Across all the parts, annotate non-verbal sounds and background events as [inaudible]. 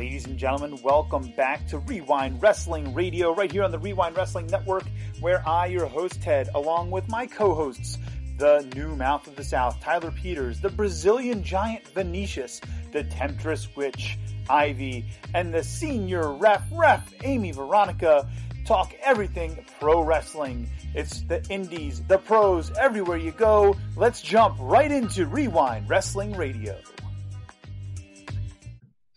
Ladies and gentlemen, welcome back to Wre-Wind Wrestling Radio, right here on the Wre-Wind Wrestling Network, where I, your host Ted, along with my co hosts, the new mouth of the South, Tyler Peters, the Brazilian giant Venetius, the temptress witch, Ivy, and the senior ref, ref, Amy Veronica, talk everything pro wrestling. It's the indies, the pros, everywhere you go. Let's jump right into Wre-Wind Wrestling Radio.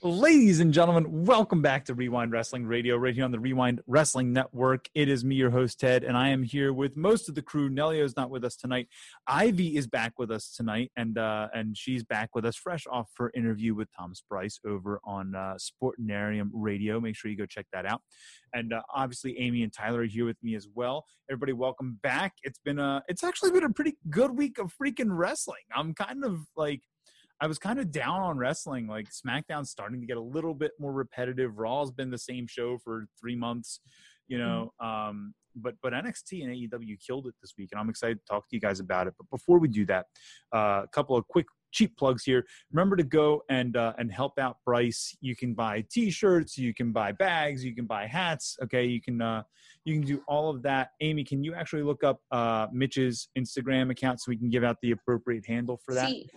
Ladies and gentlemen, welcome back to Wre-Wind Wrestling Radio, right here on the Wre-Wind Wrestling Network. It is me, your host, Ted, and I am here with most of the crew. Nelio is not with us tonight. Ivy is back with us tonight, and uh, and she's back with us fresh off her interview with Thomas Bryce over on uh, Sportinarium Radio. Make sure you go check that out. And uh, obviously, Amy and Tyler are here with me as well. Everybody, welcome back. It's been a, it's actually been a pretty good week of freaking wrestling. I'm kind of like I was kind of down on wrestling. Like SmackDown's starting to get a little bit more repetitive. Raw's been the same show for three months, you know. Mm-hmm. Um, but but NXT and AEW killed it this week, and I'm excited to talk to you guys about it. But before we do that, uh, a couple of quick cheap plugs here. Remember to go and uh, and help out Bryce. You can buy T-shirts, you can buy bags, you can buy hats. Okay, you can uh, you can do all of that. Amy, can you actually look up uh, Mitch's Instagram account so we can give out the appropriate handle for that? See.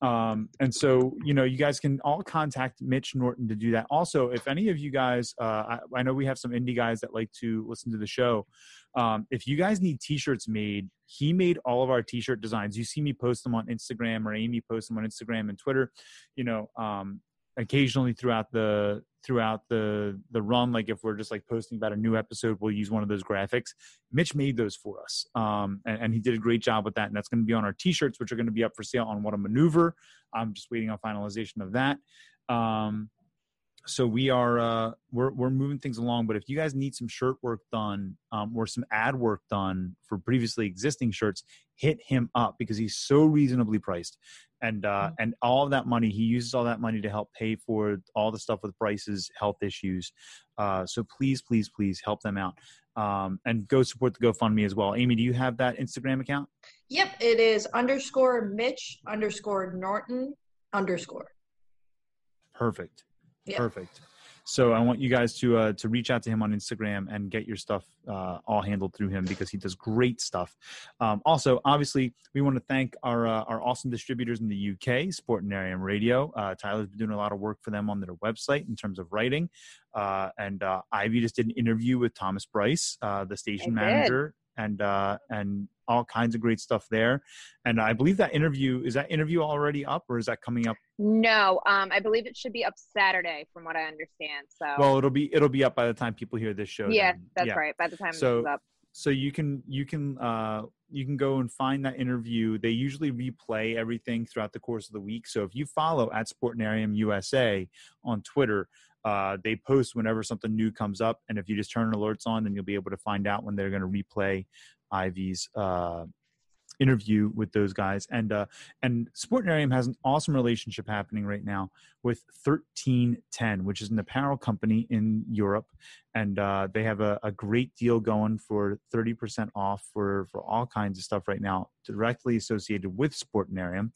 Um, and so, you know, you guys can all contact Mitch Norton to do that. Also, if any of you guys, uh, I, I, know we have some indie guys that like to listen to the show. Um, if you guys need t-shirts made, he made all of our t-shirt designs. You see me post them on Instagram or Amy post them on Instagram and Twitter, you know, um, occasionally throughout the throughout the the run like if we're just like posting about a new episode we'll use one of those graphics. Mitch made those for us um, and, and, he did a great job with that and that's going to be on our t-shirts which are going to be up for sale on what a maneuver. I'm just waiting on finalization of that. Um, so we are uh, we're we're moving things along. But if you guys need some shirt work done um, or some ad work done for previously existing shirts, hit him up because he's so reasonably priced, and uh, mm-hmm. and all of that money he uses all that money to help pay for all the stuff with Bryce's health issues. Uh, so please, please, please help them out. Um, and go support the GoFundMe as well. Amy, do you have that Instagram account? Yep, it is underscore Mitch underscore Norton underscore. Perfect. Perfect. So I want you guys to uh, to reach out to him on Instagram and get your stuff uh, all handled through him because he does great stuff. Um, also, obviously, we want to thank our uh, our awesome distributors in the UK, Sportinarium Radio. Uh, Tyler's been doing a lot of work for them on their website in terms of writing, uh, and uh, Ivy just did an interview with Thomas Bryce, the station I manager, did. and and all kinds of great stuff there. And I believe that interview is that interview already up or is that coming up? No, um, I believe it should be up Saturday, from what I understand. So well, it'll be it'll be up by the time people hear this show. Yeah, then. that's yeah. right. By the time so, up. So you can you can uh, you can go and find that interview. They usually replay everything throughout the course of the week. So if you follow at Sportinarium USA on Twitter, uh, they post whenever something new comes up, and if you just turn alerts on, then you'll be able to find out when they're going to replay Ivy's uh, interview with those guys. And uh, and Sportinarium has an awesome relationship happening right now with 1310, which is an apparel company in Europe, and uh, they have a, a, great deal going for 30% off for for all kinds of stuff right now, directly associated with Sportinarium.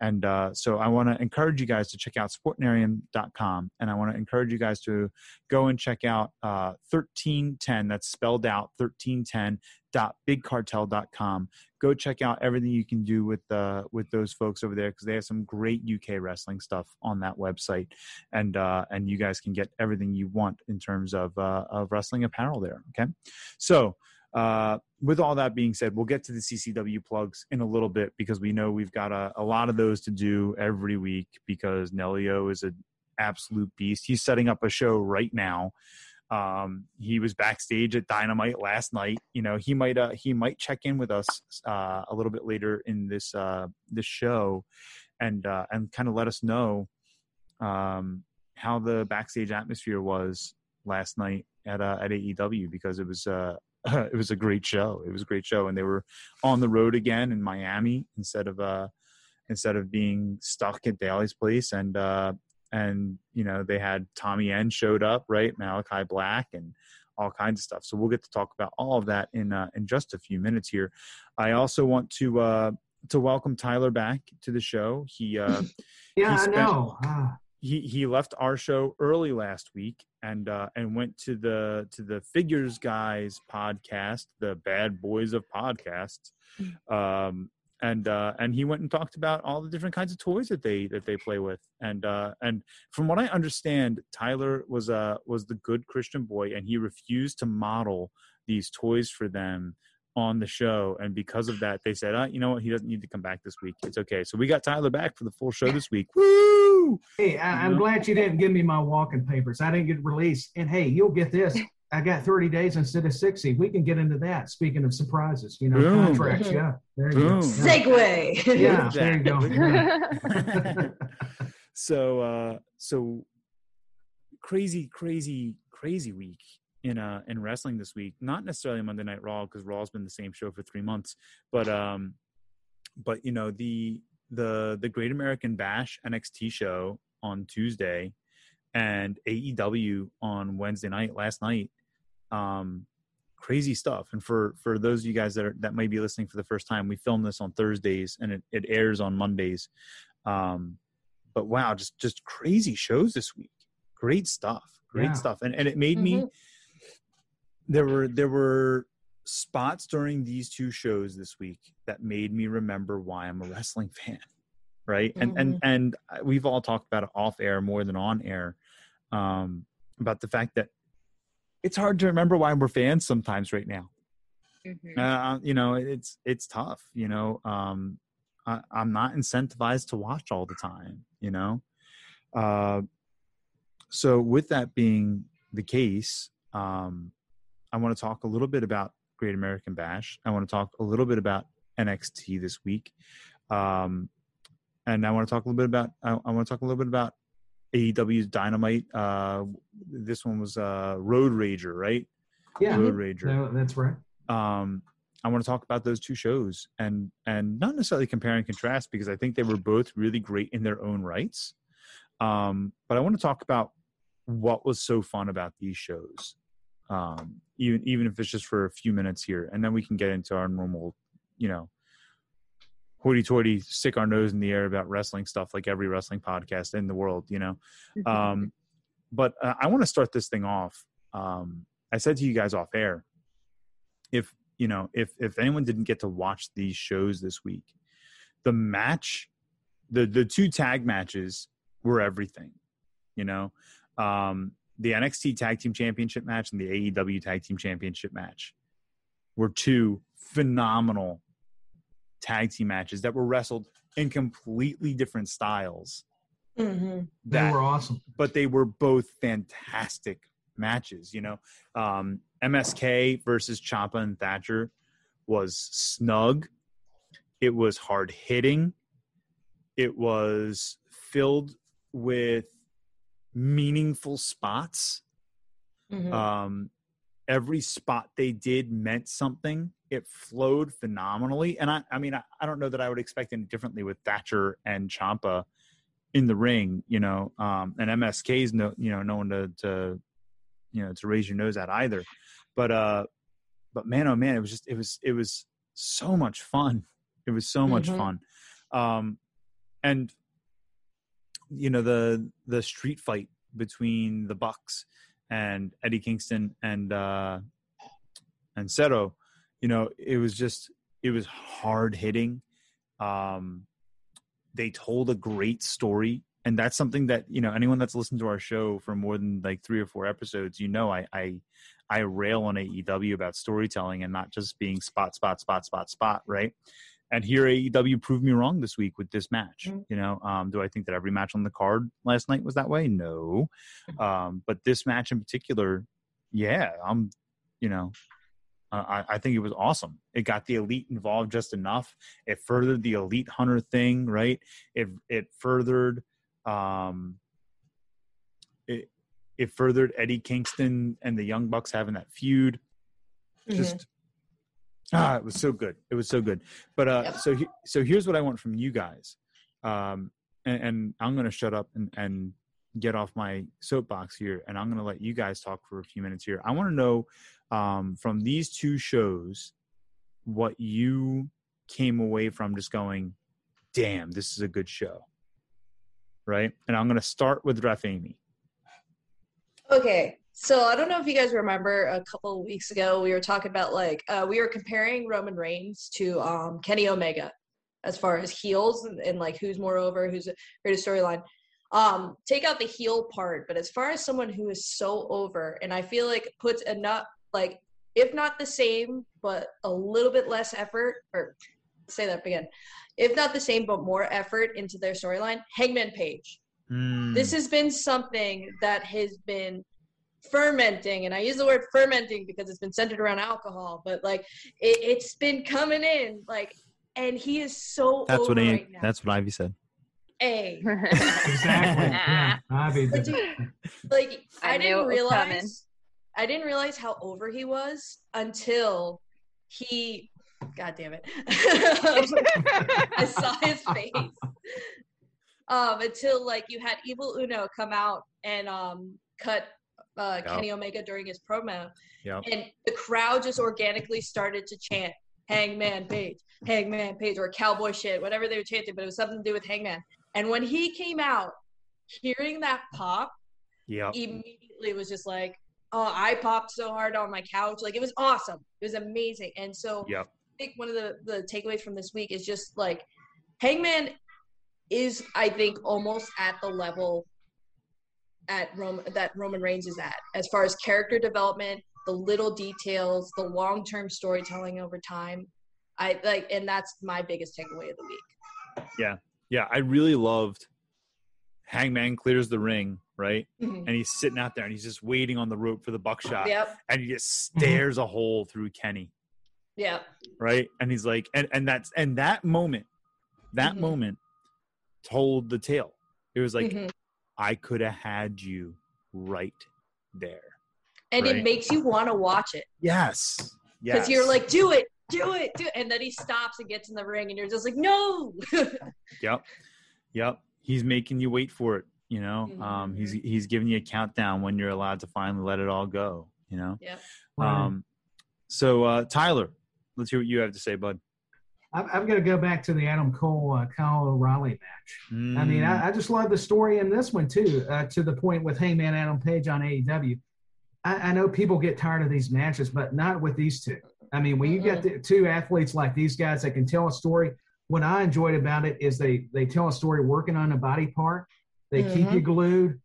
And uh, so I want to encourage you guys to check out sportinarium.com, and I want to encourage you guys to go and check out 1310. Uh, that's spelled out 1310 www.bigcartel.com. Go check out everything you can do with uh, with those folks over there because they have some great UK wrestling stuff on that website, and uh, and you guys can get everything you want in terms of uh, of wrestling apparel there. Okay, so. Uh, with all that being said, we'll get to the CCW plugs in a little bit because we know we've got a, a lot of those to do every week because Nelio is an absolute beast. He's setting up a show right now um, he was backstage at Dynamite last night. You know, he might uh, he might check in with us uh, a little bit later in this uh, this show, and uh, and kind of let us know um, how the backstage atmosphere was last night at uh, at AEW because it was uh, [laughs] it was a great show. It was a great show, and they were on the road again in Miami instead of uh, instead of being stuck at Daily's place, and uh, and you know they had Tommy End showed up, right? Malachi Black and all kinds of stuff. So we'll get to talk about all of that in uh, in just a few minutes here. I also want to uh, to welcome Tyler back to the show. He uh, [laughs] yeah, he spent, I know. Ah. He he left our show early last week and uh, and went to the to the Figures Guys podcast, the Bad Boys of Podcasts, um, and uh, and he went and talked about all the different kinds of toys that they that they play with, and uh, and from what I understand, Tyler was uh was the good Christian boy, and he refused to model these toys for them on the show and because of that they said uh, you know what he doesn't need to come back this week it's okay so we got tyler back for the full show this week [laughs] Woo! Hey, I, I'm Mhm. glad you didn't give me my walking papers. I didn't get released. And hey, you'll get this. [laughs] I got 30 days instead of 60. We can get into that. Speaking of surprises, you know, Boom. contracts. Yeah. There you Boom. go. Yeah. Yeah, there you go. Yeah. [laughs] so uh so crazy crazy crazy week in uh in wrestling this week not necessarily monday night raw because raw's been the same show for three months but um but you know the the the great american bash nxt show on tuesday and aew on wednesday night last night um crazy stuff. And for for those of you guys that are that might be listening for the first time we film this on thursdays and it, it airs on mondays. Um but wow just just crazy shows this week. Great stuff. Great Yeah. stuff. And and it made me Mhm. There were there were spots during these two shows this week that made me remember why I'm a wrestling [laughs] fan right? And and and we've all talked about it off air more than on air um about the fact that it's hard to remember why we're fans sometimes right now. Mhm. uh, you know it's it's tough you know um I, i'm not incentivized to watch all the time you know? Uh so with that being the case um i want to talk a little bit about great american bash. I want to talk a little bit about nxt this week. Um and i want to talk a little bit about i, I want to talk a little bit about aew's dynamite. Uh this one was uh road rager right? Yeah. road rager. No, that's right. um i want to talk about those two shows and and not necessarily compare and contrast because i think they were both really great in their own rights. Um but i want to talk about what was so fun about these shows um even even if it's just for a few minutes here and then we can get into our normal you know hoity-toity stick our nose in the air about wrestling stuff like every wrestling podcast in the world you know [laughs] um, but uh, I want to start this thing off. Um, I said to you guys off air, if you know, if if anyone didn't get to watch these shows this week, the match, the the two tag matches were everything. You know, um, the NXT Tag Team Championship match and the AEW Tag Team Championship match were two phenomenal tag team matches that were wrestled in completely different styles. Mhm. They That were awesome. but they were both fantastic matches. You know, um, MSK versus Ciampa and Thatcher was snug. It was hard hitting. It was filled with meaningful spots. Mhm. Um, every spot they did meant something. It flowed phenomenally, and I, I mean, I, I don't know that I would expect any differently with Thatcher and Ciampa in the ring. You know, um, and MSK's no, you know, no one to, to, you know, to raise your nose at either. But, uh, but man, oh man, it was just, it was, it was so much fun. It was so much Mhm. fun, um, and you know the the street fight between the Bucks and Eddie Kingston and uh and Cero, you know, it was just it was hard hitting. Um they told a great story and that's something that, you know, anyone that's listened to our show for more than like 3 or 4 episodes, you know I I I rail on AEW about storytelling and not just being spot spot spot spot spot, right? And here AEW proved me wrong this week with this match. Mhm. You know, um, do I think that every match on the card last night was that way? No. Um, but this match in particular, yeah, I'm, you know, I, I think it was awesome. It got the elite involved just enough. It furthered the elite hunter thing, right? It it furthered, um, it it furthered Eddie Kingston and the Young Bucks having that feud. Mhm. Just ah, it was so good. It was so good. But uh, Yep. so he, so here's what I want from you guys, um, and, and I'm gonna shut up and and get off my soapbox here, and I'm gonna let you guys talk for a few minutes here. I want to know um, from these two shows what you came away from just going, damn, this is a good show. right? And I'm going to start with Ref Amy. Okay, so I don't know if you guys remember a couple of weeks ago we were talking about like uh, we were comparing Roman Reigns to um, Kenny Omega as far as heels and, and like who's more over, who's a greatest storyline. Um, take out the heel part, but as far as someone who is so over, and I feel like puts enough like if not the same, but a little bit less effort, or say that again, if not the same, but more effort into their storyline, Hangman Page. Hmm. This has been something that has been fermenting, and I use the word fermenting because it's been centered around alcohol, but like it, it's been coming in, like, and he is so that's over what Amy, right now. that's what Ivy said. A Exactly. [laughs] yeah. Ivy, But dude, like I I, didn't realize coming. I didn't realize how over he was until he God damn it. [laughs] I saw his face. Um, until like you had Evil Uno come out and um cut uh, Yep. Kenny Omega during his promo, Yep. and the crowd just organically started to chant Hangman Page, Hangman Page, or cowboy shit, whatever they were chanting, but it was something to do with Hangman. And when he came out, hearing that pop, Yeah. immediately was just like, oh, I popped so hard on my couch. Like it was awesome. It was amazing. And so Yep. I think one of the, the takeaways from this week is just like Hangman is, I think, almost at the level at Rome that Roman Reigns is at as far as character development, the little details, the long term storytelling over time. I like, and that's my biggest takeaway of the week. Yeah. Yeah, I really loved Hangman clears the ring, right? Mhm. And he's sitting out there and he's just waiting on the rope for the buckshot. Yep. And he just stares a hole through Kenny. Yep. right and he's like and and that's and that moment that Mhm. moment told the tale it was like Mhm. I could have had you right there and right. it makes you want to watch it. yes because you're like, do it, do it, do it. And then he stops and gets in the ring, and you're just like, no. [laughs] yep yep he's making you wait for it you know um he's Mm-hmm. he's giving you a countdown when you're allowed to finally let it all go you know yep. um so uh tyler let's hear what you have to say bud I'm, I'm going to go back to the Adam Cole uh, Kyle O'Reilly match. I mean, Mm, I, I just love the story in this one too. Uh, to the point with Hangman Adam Page on AEW. I, I know people get tired of these matches, but not with these two. I mean, when you get the, two athletes like these guys that can tell a story, what I enjoyed about it is they they tell a story working on a body part. They keep Mhm. you glued.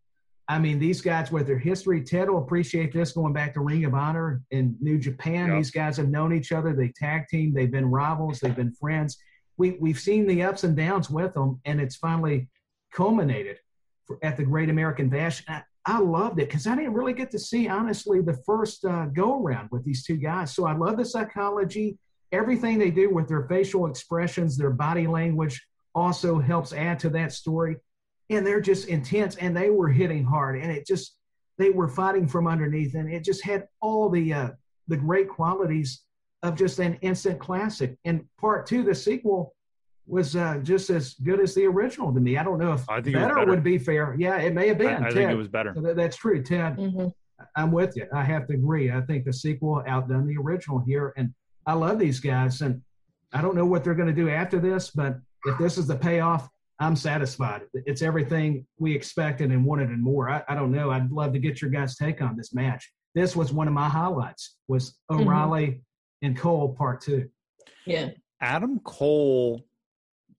I mean, these guys with their history, Ted will appreciate this going back to Ring of Honor in New Japan. Yep. These guys have known each other. They tag team. They've been rivals. They've been friends. We we've seen the ups and downs with them, and it's finally culminated for, at the Great American Bash. I, I loved it because I didn't really get to see honestly the first uh, go around with these two guys. So I love the psychology. Everything they do with their facial expressions, their body language also helps add to that story. And they're just intense, and they were hitting hard, and it just they were fighting from underneath, and it just had all the uh, the great qualities of just an instant classic. And part two, the sequel, was uh, just as good as the original to me. I don't know if I think better, better. would be fair. Yeah, it may have been. I, I Ted. think it was better that's true, Ted. Mm-hmm. I'm with you. I have to agree. I think the sequel outdone the original here, and I love these guys. And I don't know what they're going to do after this, but if this is the payoff, I'm satisfied. It's everything we expected and wanted and more. I, I don't know. I'd love to get your guys' take on this match. This was one of my highlights. Was O'Reilly and Cole part two. Yeah. Adam Cole,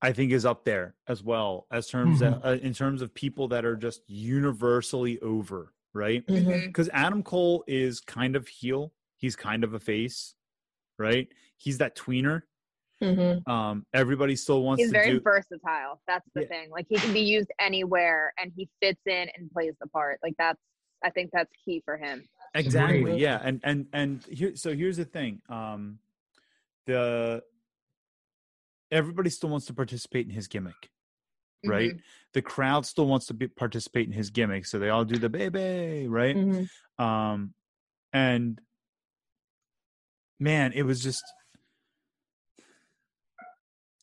I think, is up there as well as terms Mhm. of, uh, in terms of people that are just universally over, right? Mhm. Because Adam Cole is kind of heel, he's kind of a face, right? He's that tweener. Mhm. Um, everybody still wants He's to very do. versatile. That's the Yeah. thing. Like he can be used anywhere and he fits in and plays the part. Like that's I think that's key for him. exactly Agreed. yeah and and and here so here's the thing um the everybody still wants to participate in his gimmick right Mhm. the crowd still wants to be, participate in his gimmick so they all do the baby right Mhm. um and man it was just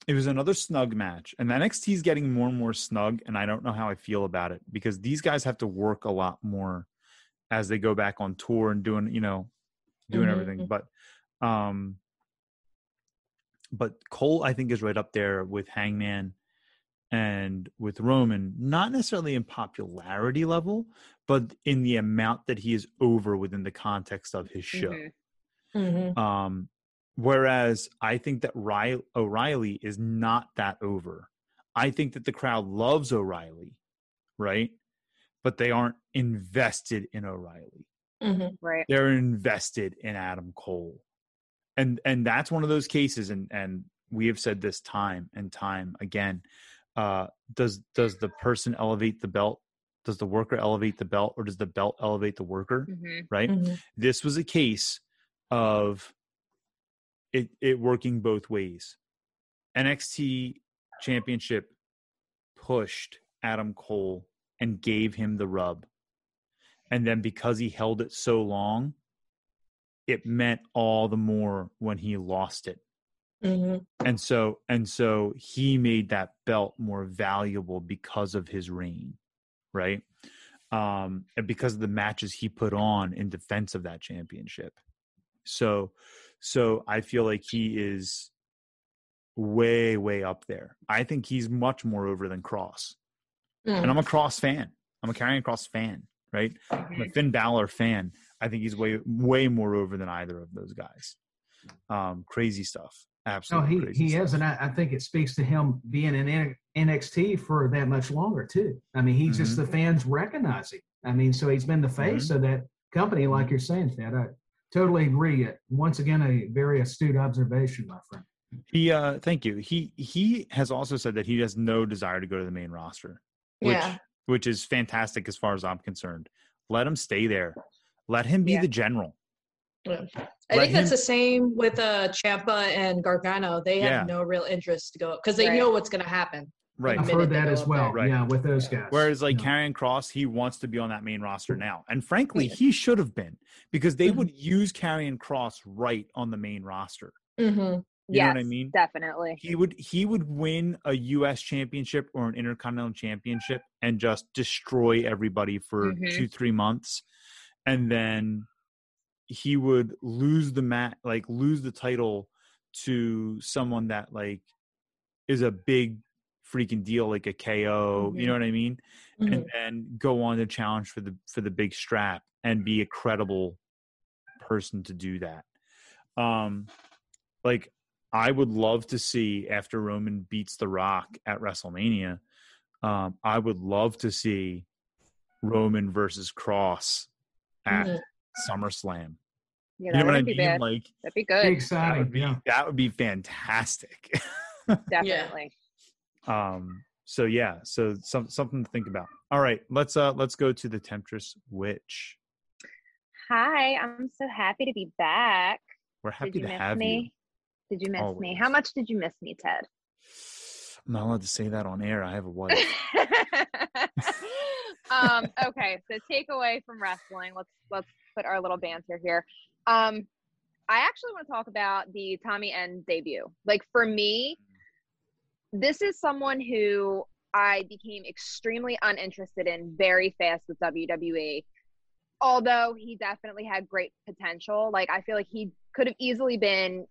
it was another snug match and the NXT is getting more and more snug and I don't know how I feel about it because these guys have to work a lot more as they go back on tour and doing you know doing Mhm. everything but um but Cole I think is right up there with Hangman and with Roman, not necessarily in popularity level, but in the amount that he is over within the context of his show. Mhm. Mhm. Um, whereas I think that Ry- O'Reilly is not that over. I think that the crowd loves O'Reilly, right? But they aren't invested in O'Reilly. Mhm. Right. They're invested in Adam Cole. And and that's one of those cases and and we have said this time and time again. Uh does does the person elevate the belt? Does the worker elevate the belt or does the belt elevate the worker? Mhm. Right? Mhm. this was a case of it it working both ways. NXT championship pushed Adam Cole and gave him the rub. And then because he held it so long, it meant all the more when he lost it. Mhm. And so and so he made that belt more valuable because of his reign, right? Um and because of the matches he put on in defense of that championship. So so I feel like he is way way up there. I think he's much more over than Kross. And I'm a Kross fan. I'm a Karrion Kross fan, right? I'm a Finn Balor fan. I think he's way way more over than either of those guys. Um, crazy stuff. No, Absolutely. he crazy he stuff. is, and I, I think it speaks to him being in NXT for that much longer too. I mean, he's just Mm-hmm. the fans recognizing. I mean, so he's been the face of that company, like you're saying, Ted. I totally agree. Once again, a very astute observation, my friend. He uh thank you. He he has also said that he has no desire to go to the main roster. Which Yeah. which is fantastic as far as I'm concerned. Let him stay there. Let him be Yeah. the general. Yeah. I Let think that's him- the same with uh Ciampa and Gargano. They have Yeah. no real interest to go because they Right. know what's going to happen. Right. I've heard that as well. there. Right. Yeah, with those guys. Whereas like Yeah. Karrion Kross, he wants to be on that main roster now. And frankly, Yeah. he should have been because they Mhm. would use Karrion Kross right on the main roster. Mm-hmm. You know what I mean? Definitely. He would he would win a US championship or an intercontinental championship and just destroy everybody for Mhm. 2-3 months and then he would lose the mat like lose the title to someone that like is a big freaking deal like a KO, you know what I mean? Mm-hmm. and then go on to challenge for the for the big strap and be a credible person to do that. Um like I would love to see after Roman beats The Rock at WrestleMania, um, I would love to see Roman versus Kross at Mhm. SummerSlam. Yeah, You that know what I wouldn't be mean? bad. Like That'd be Be good. that exciting. would be yeah. that would be fantastic. [laughs] Definitely. Um so yeah, so some something to think about. All right, let's uh let's go to the Temptress Witch. Hi, I'm so happy to be back. We're happy to have me? you. Did you miss me? How much did you miss me, Ted? I'm not allowed to say that on air. I have a [laughs] wife. [laughs] um, okay, so takeaway from wrestling. Let's let's put our little banter here. Um, I actually want to talk about the Tommy End debut. Like for me, this is someone who I became extremely uninterested in very fast with WWE. Although he definitely had great potential, like I feel like he could have easily been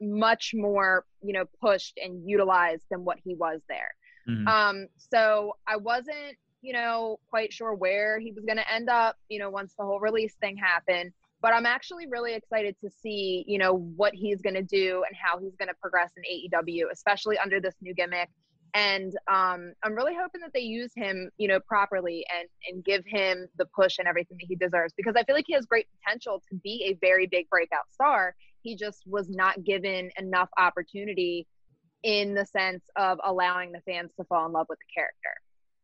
much more, you know, pushed and utilized than what he was there. Mhm. Um, so I wasn't, you know, quite sure where he was going to end up, you know, once the whole release thing happened. But I'm actually really excited to see, you know, what he's going to do and how he's going to progress in AEW, especially under this new gimmick. And um, I'm really hoping that they use him, you know, properly and and give him the push and everything that he deserves because I feel like he has great potential to be a very big breakout star. He just was not given enough opportunity in the sense of allowing the fans to fall in love with the character.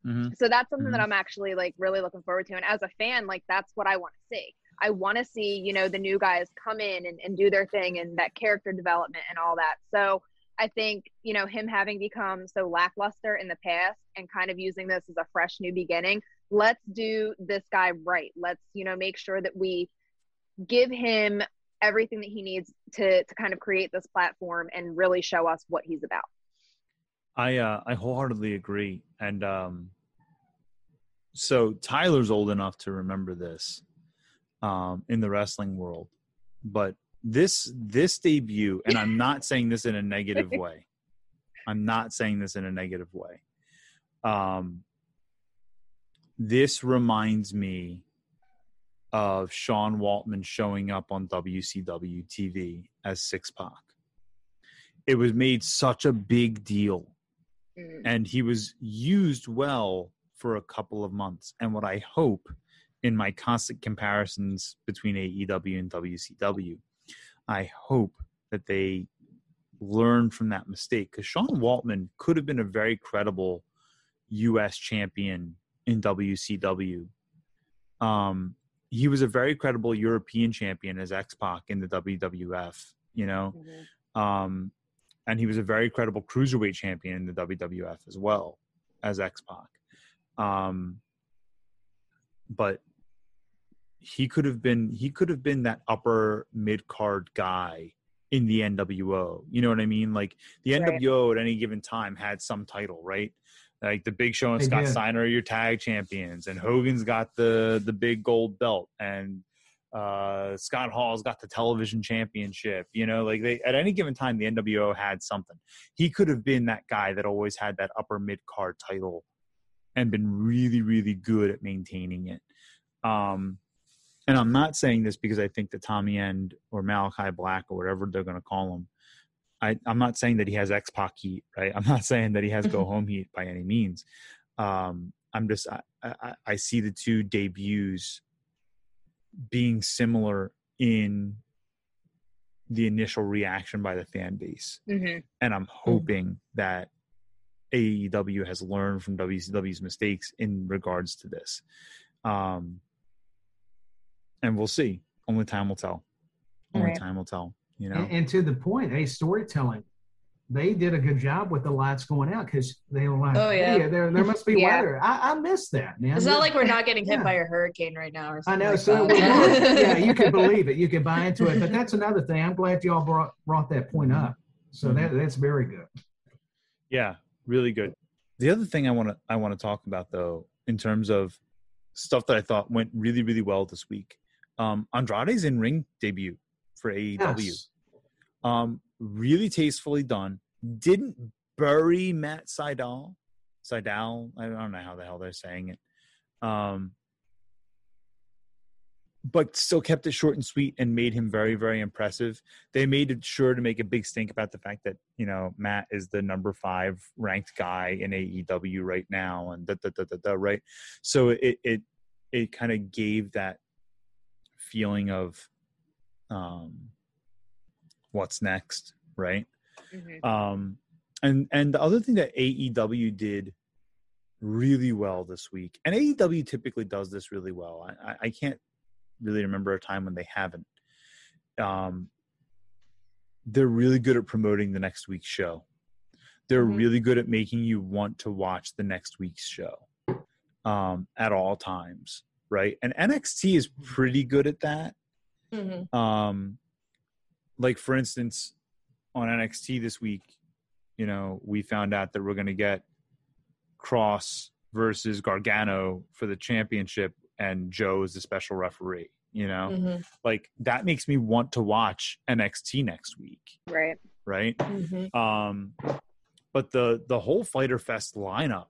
Mhm. So that's something that Mhm. I'm actually like really looking forward to. And as a fan, like that's what I want to see. I want to see, you know, the new guys come in and, and do their thing and that character development and all that. So I think, you know, him having become so lackluster in the past and kind of using this as a fresh new beginning, let's do this guy right. Let's, you know, make sure that we give him everything that he needs to to kind of create this platform and really show us what he's about. I uh, I wholeheartedly agree, and um, so Tyler's old enough to remember this um, in the wrestling world, but this this debut, and I'm not saying this in a negative way. I'm not saying this in a negative way. Um, this reminds me of Sean Waltman showing up on WCW TV as Six Pac. It was made such a big deal, Mm. and he was used well for a couple of months. And what I hope in my constant comparisons between AEW and WCW, I hope that they learn from that mistake because Sean Waltman could have been a very credible U.S. champion in WCW. Um, he was a very credible European champion as X Pac in the WWF, you know, Mhm. um, and he was a very credible cruiserweight champion in the WWF as well as X Pac. Um, but he could have been he could have been that upper mid card guy in the NWO. You know what I mean? Like the Right. NWO at any given time had some title, right? Like the Big Show and Scott did. Steiner are your tag champions, and Hogan's got the the big gold belt, and uh, Scott Hall's got the television championship. You know, like they at any given time the NWO had something. He could have been that guy that always had that upper mid card title, and been really really good at maintaining it. Um, and I'm not saying this because I think that Tommy End or Malachi Black or whatever they're going to call him. I, I'm not saying that he has X Pac heat, right? I'm not [laughs] saying that he has go home heat by any means. Um, I'm just I, I, I see the two debuts being similar in the initial reaction by the fan base, Mhm. and I'm hoping that AEW has learned from WCW's mistakes in regards to this. Um, and we'll see. Only time will tell. Only Right. time will tell. You know. And, and to the point, hey, storytelling. They did a good job with the lights going out because they were like, Oh, yeah. hey, there, there must be [laughs] Yeah. weather. I, I missed that, man. It's not like we're not getting hit Yeah. by a hurricane right now or I know. like So that. [laughs] yeah, you can believe it. You can buy into it. But that's another thing. I'm glad y'all brought brought that point up. So that mm-hmm. that's very good. Yeah, really good. The other thing I want to I want to talk about though, in terms of stuff that I thought went really really well this week, um, Andrade's in ring debut for AEW, Yes. um, really tastefully done. Didn't bury Matt Sydal, Seidel. I don't know how the hell they're saying it, um, but still kept it short and sweet and made him very very impressive they made it sure to make a big stink about the fact that you know Matt is the number five ranked guy in AEW right now, and da da da da da. Right, so it it it kind of gave that feeling of um what's next, right? Mhm. Um, and and the other thing that AEW did really well this week, and AEW typically does this really well. I, I, can't really remember a time when they haven't. Um, they're really good at promoting the next week's show. They're Mhm. really good at making you want to watch the next week's show um, at all times, right? And NXT is pretty good at that Mhm. um like for instance on NXT this week you know we found out that we're going to get Kross versus Gargano for the championship and Joe is the special referee you know Mhm. like that makes me want to watch NXT next week Right. right Mhm. um but the the whole Fyter Fest lineup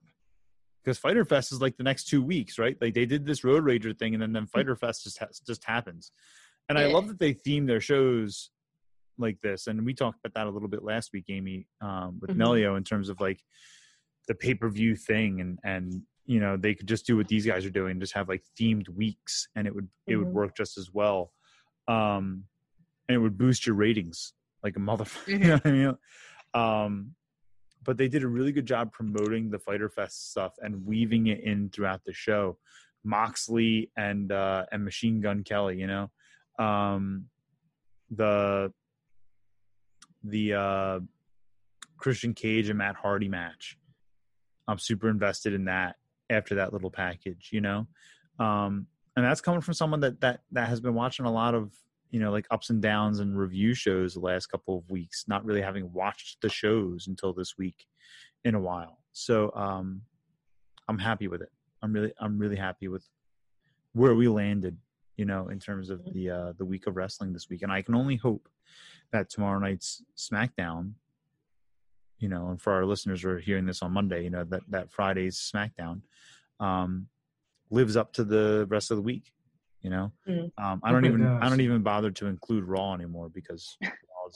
because Fyter Fest is like the next two weeks right like they did this road rager thing and then then Fyter Fest just has, just happens and i love that they theme their shows like this and we talked about that a little bit last week amy um, with Mhm. Nelio in terms of like the pay-per-view thing and and you know they could just do what these guys are doing just have like themed weeks and it would it would Mhm. work just as well um and it would boost your ratings like a motherfucker [laughs] you Mhm. know what i mean um but they did a really good job promoting the Fyter Fest stuff and weaving it in throughout the show. Moxley and uh and machine gun kelly you know? Um the the uh christian cage and matt hardy match. I'm super invested in that after that little package you know? Um and that's coming from someone that that that has been watching a lot of you know like ups and downs and review shows the last couple of weeks not really having watched the shows until this week in a while. So um i'm happy with it. I'm really i'm really happy with where we landed you know in terms of the uh the week of wrestling this week and i can only hope that tomorrow night's smackdown you know, and for our listeners who are hearing this on Monday, you know that that Friday's SmackDown um, lives up to the rest of the week. You know, Mm. um, I don't It even I don't even bother to include Raw anymore because Raw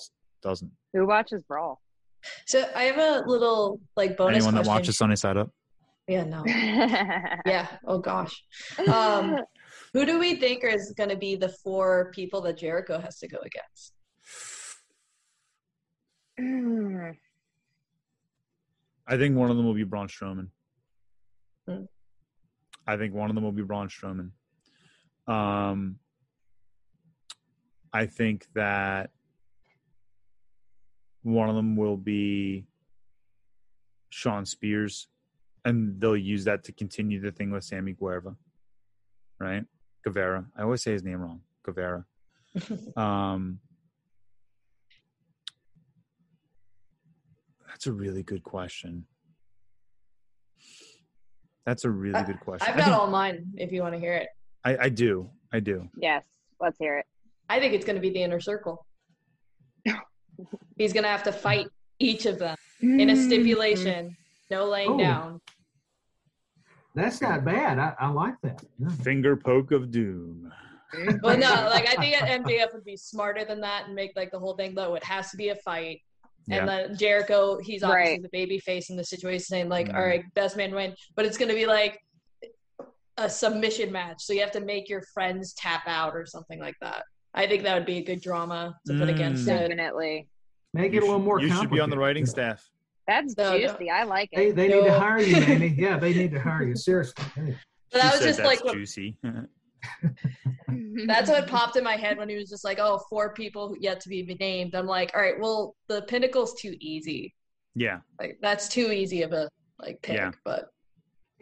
doesn't. Who watches Brawl? So I have a little like bonus Anyone that question. watches Sunny Side Up, Yeah, no. [laughs] Yeah. Oh gosh. Um, who do we think is going to be the four people that Jericho has to go against? Mm. [sighs] I think one of them will be Braun Strowman. Hmm. I think one of them will be Braun Strowman. Um, I think that one of them will be Shawn Spears, and they'll use that to continue the thing with Sammy Guevara, right? Guevara. I always say his name wrong. Guevara. [laughs] Um, that's a really good question. That's a really good question. I've got all mine if you want to hear it. I, I do. I do. yes, let's hear it. I think it's going to be the inner circle. He's going to have to fight each of them in a stipulation, no laying Oh. down. That's not bad. I, I like that. Yeah. Finger poke of doom. Well, no, like I think MJF would be smarter than that and make like the whole thing. though. it has to be a fight. And Yeah. then Jericho, he's obviously Right. the baby face in the situation, saying like, Mhm. "All right, best man win," but it's gonna be like a submission match, so you have to make your friends tap out or something like that. I think that would be a good drama to put against Mm. it. Definitely. Make You it a little more You should be on the complicated. writing staff. That's No, no. juicy. I like They, it. they need to hire you, Amy. [laughs] Yeah, they need to hire you. Seriously. Hey. But that was just that's like what, juicy. [laughs] that's what popped in my head when he was just like, "Oh, four people yet to be named." I'm like, "All right, well, the Pinnacle's too easy. yeah. Like that's too easy of a like pick." Yeah. But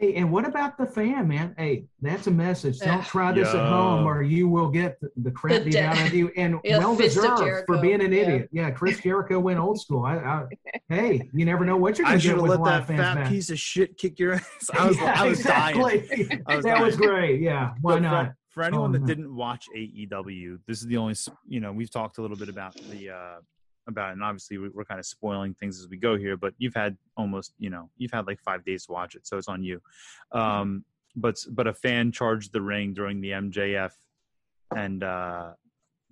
Hey, and what about the fan, man? Hey, that's a message. Don't try this at home, or you will get the, the crap beat out of [laughs] you, and well deserved for being an Yeah. idiot. Yeah, Chris Jericho went old school. I, I, [laughs] hey, you never know what you're going to get with let live that fat back. piece of shit kick your ass. [laughs] I was, Yeah, I was dying. exactly. I was that was great. Yeah, why Look, for- not? For, anyone Oh, that no. didn't watch AEW, this is the only you know we've talked a little bit about the uh about it, and obviously we- we're kind of spoiling things as we go here. But you've had almost you know you've had like five days to watch it, so it's on you. Um, but but a fan charged the ring during the MJF and uh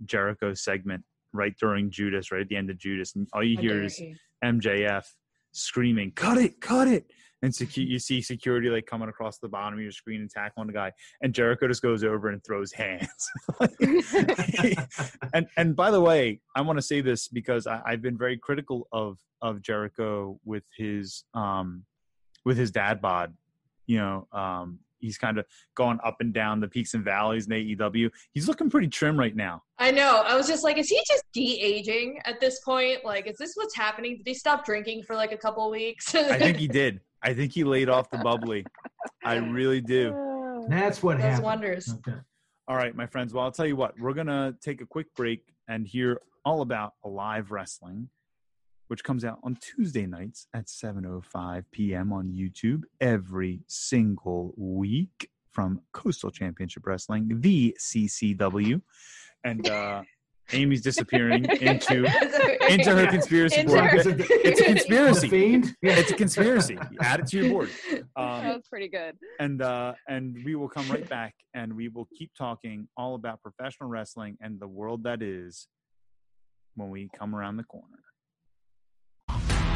Jericho segment right during Judas, right at the end of Judas, and all you hear is. MJF screaming, "Cut it! Cut it!" And secu- you see security like coming across the bottom of your screen and tackling the guy, and Jericho just goes over and throws hands. [laughs] [laughs] [laughs] and and by the way, I want to say this because I, I've been very critical of of Jericho with his um with his dad bod. You know, um, he's kind of going up and down the peaks and valleys in AEW. He's looking pretty trim right now. I know. I was just like, is he just de aging at this point? Like, is this what's happening? Did he stop drinking for like a couple weeks? I think he [laughs] did. I think he laid off the bubbly. I really do. That's what does happened. wonders. Okay. All right, my friends. Well, I'll tell you what. We're gonna take a quick break and hear all about Alive Wrestling, which comes out on Tuesday nights at 7:05 p.m. on YouTube every single week from Coastal Championship Wrestling, the CCW, and uh, Amy's disappearing into [laughs] into her conspiracy Into board. her- Is it It's a The conspiracy. fiend? Yeah. It's a conspiracy. Add it to your board. Um, That was pretty good. and uh, and we will come right back and we will keep talking all about professional wrestling and the world that is when we come around the corner.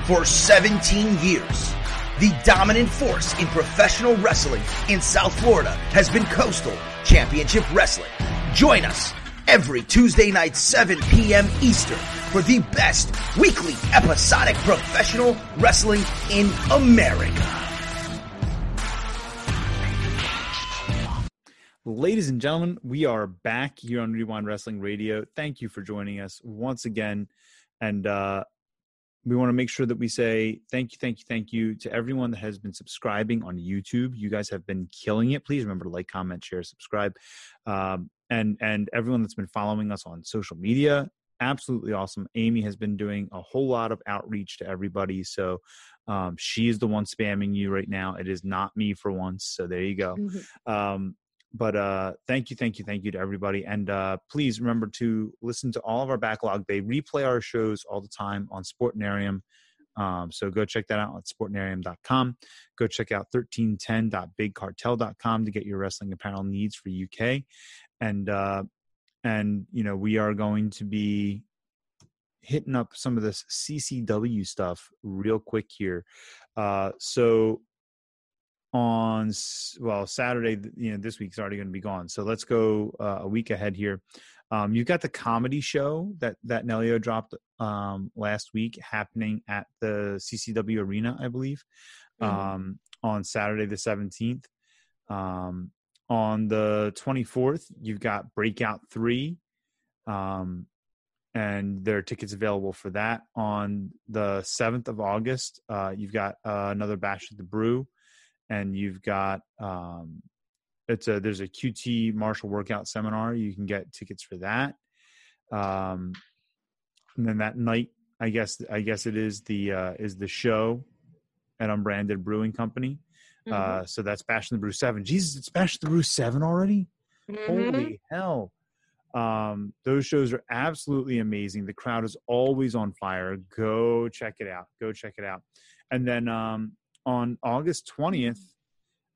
For 17 years, the dominant force in professional wrestling in South Florida has been Coastal Championship Wrestling. Join us every Tuesday night 7 p.m. Eastern for the best weekly episodic professional wrestling in America. Ladies and gentlemen, we are back here on Wre-Wind Wrestling Radio. Thank you for joining us once again. And uh, we want to make sure that we say thank you, thank you, thank you to everyone that has been subscribing on YouTube. You guys have been killing it. Please remember to like, comment, share, subscribe. Um, and and everyone that's been following us on social media, absolutely awesome. Amy has been doing a whole lot of outreach to everybody. So um, she is the one spamming you right now. It is not me for once. So there you go. Um, but uh, thank you, thank you, thank you to everybody. And uh, please remember to listen to all of our backlog. They replay our shows all the time on Sportnarium. Um, so go check that out at sportnarium.com. Go check out 1310.bigcartel.com to get your wrestling apparel needs for UK. And uh, and you know we are going to be hitting up some of this CCW stuff real quick here. Uh, so on well Saturday, you know this week's already going to be gone. So let's go uh, a week ahead here. Um, you've got the comedy show that that Nelio dropped um, last week happening at the CCW Arena, I believe, mm-hmm. um, on Saturday the seventeenth. On the twenty fourth, you've got Breakout Three, um, and there are tickets available for that. On the seventh of August, uh, you've got uh, another Bash at the Brew, and you've got um, it's a there's a QT Marshall Workout Seminar. You can get tickets for that. Um, and then that night, I guess I guess it is the uh, is the show at Unbranded Brewing Company. Mm-hmm. Uh, so that's Bash the Brew Seven. Jesus, it's Bash the Brew Seven already. Mm-hmm. Holy hell! Um, those shows are absolutely amazing. The crowd is always on fire. Go check it out. Go check it out. And then um, on August twentieth,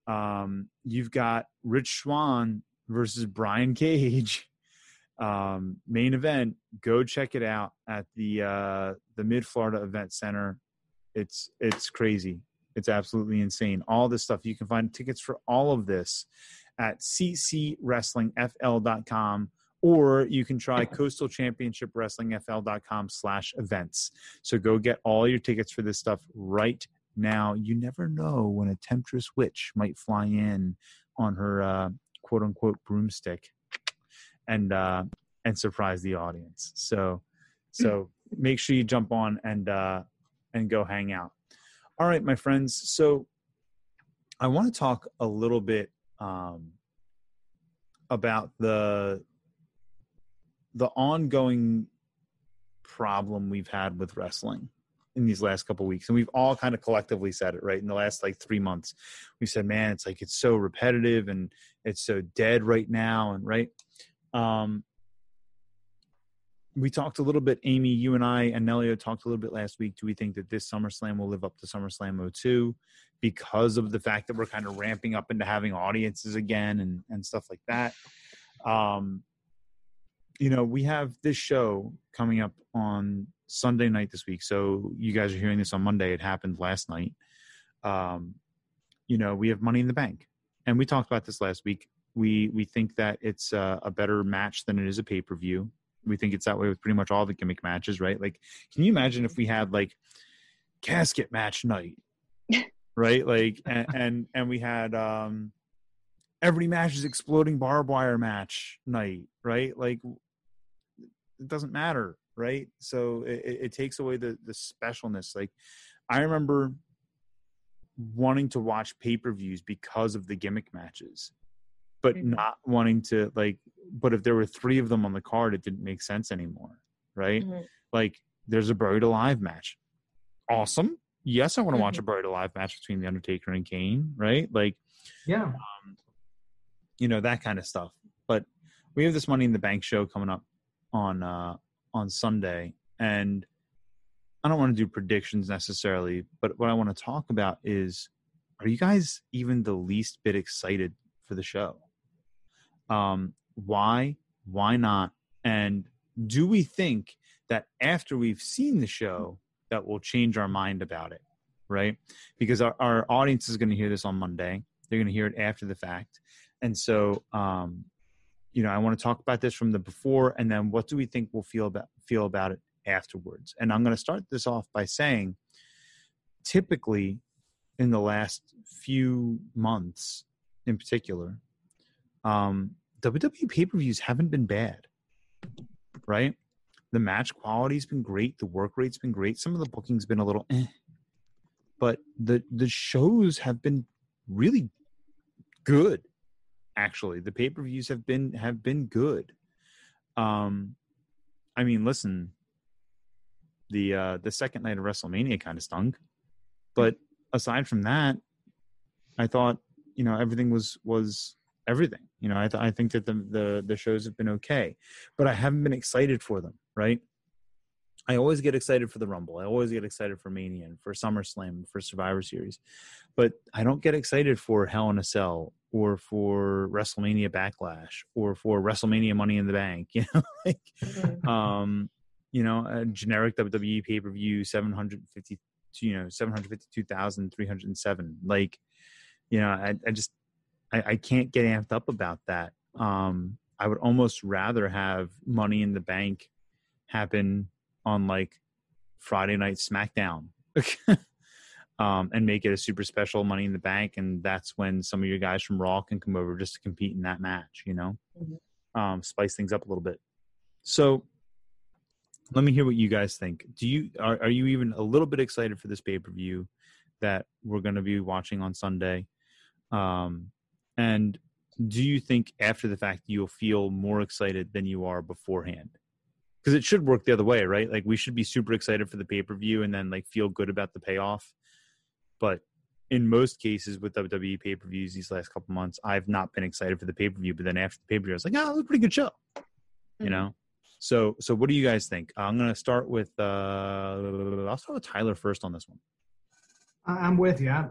um, you've got Rich Swann versus Brian Cage. [laughs] Um, main event. Go check it out at the uh, the Mid Florida Event Center. It's it's crazy. It's absolutely insane. All this stuff you can find tickets for all of this at ccwrestlingfl.com or you can try coastal championship wrestling fl.com slash events so go get all your tickets for this stuff right now, you never know when a temptress witch might fly in on her uh, quote unquote broomstick and uh, and surprise the audience. So so [laughs] make sure you jump on and uh, and go hang out. All right, my friends. So I want to talk a little bit um, about the the ongoing problem we've had with wrestling in these last couple weeks. And we've all kind of collectively said it right? In the last like three months we said man it's like it's so repetitive and it's so dead right now and right? Um we talked a little bit amy you and i and nelio talked a little bit last week do we think that this summerslam will live up to summerslam 02 because of the fact that we're kind of ramping up into having audiences again and and stuff like that um you know we have this show coming up on Sunday night this week. So you guys are hearing this on Monday. It happened last night. Um, you know, we have Money in the Bank, and we talked about this last week. We we think that it's a, a better match than it is a pay per view. We think it's that way with pretty much all the gimmick matches, right? Like, can you imagine if we had like casket match night, [laughs] right? Like, and and, and we had um every match is exploding barbed wire match night, right? Like, it doesn't matter right? So it, it takes away the the specialness. Like I remember wanting to watch pay per views because of the gimmick matches, but mm-hmm. not wanting to like. But if there were three of them on the card, it didn't make sense anymore, right? Mm-hmm. Like there's a buried alive match, awesome. Yes, I want to mm-hmm. watch a buried alive match between the Undertaker and Kane, right? Like, yeah, um, you know that kind of stuff. But we have this Money in the Bank show coming up on uh on Sunday, and I don't want to do predictions necessarily, but what I want to talk about is are you guys even the least bit excited for the show? Um, why? Why not? And do we think that after we've seen the show that we'll change our mind about it? Right? Because our, our audience is going to hear this on Monday. They're going to hear it after the fact. And so um, you know, I want to talk about this from the before, and then what do we think we'll feel about feel about it afterwards. And I'm going to start this off by saying, typically, in the last few months, in particular, um, WWE pay per views haven't been bad, right? The match quality's been great, the work rate's been great. Some of the booking's been a little, eh, but the the shows have been really good actually. The pay-per-views have been have been good. Um i mean listen the uh the second night of wrestlemania kind of stunk. But aside from that i thought you know everything was was everything you know i, th- I think that the, the the shows have been okay but i haven't been excited for them right I always get excited for the Rumble. I always get excited for Mania and for SummerSlam, for Survivor Series, but I don't get excited for Hell in a Cell or for WrestleMania Backlash or for WrestleMania Money in the Bank. [laughs] You know, like, Mhm. um, you know, a generic WWE pay per view, seven hundred fifty, you know, seven hundred fifty two thousand three hundred seven. Like, you know, I, I just, I, I can't get amped up about that. Um, I would almost rather have Money in the Bank happen on like Friday Night SmackDown. [laughs] um, and make it a super special Money in the Bank, and that's when some of your guys from Raw can come over just to compete in that match. You know, Mhm. um, spice things up a little bit. So, let me hear what you guys think. Do you are are you even a little bit excited for this pay per view that we're going to be watching on Sunday? Um, and do you think after the fact you'll feel more excited than you are beforehand? Because it should work the other way, right? Like we should be super excited for the pay per view and then like feel good about the payoff. But in most cases with WWE pay per views these last couple months, I've not been excited for the pay per view. But then after the pay per view, I was like, oh, it was a pretty good show. You Mhm. know. So so what do you guys think? I'm gonna start with uh I'll start with Tyler first on this one. I- I'm with you. I,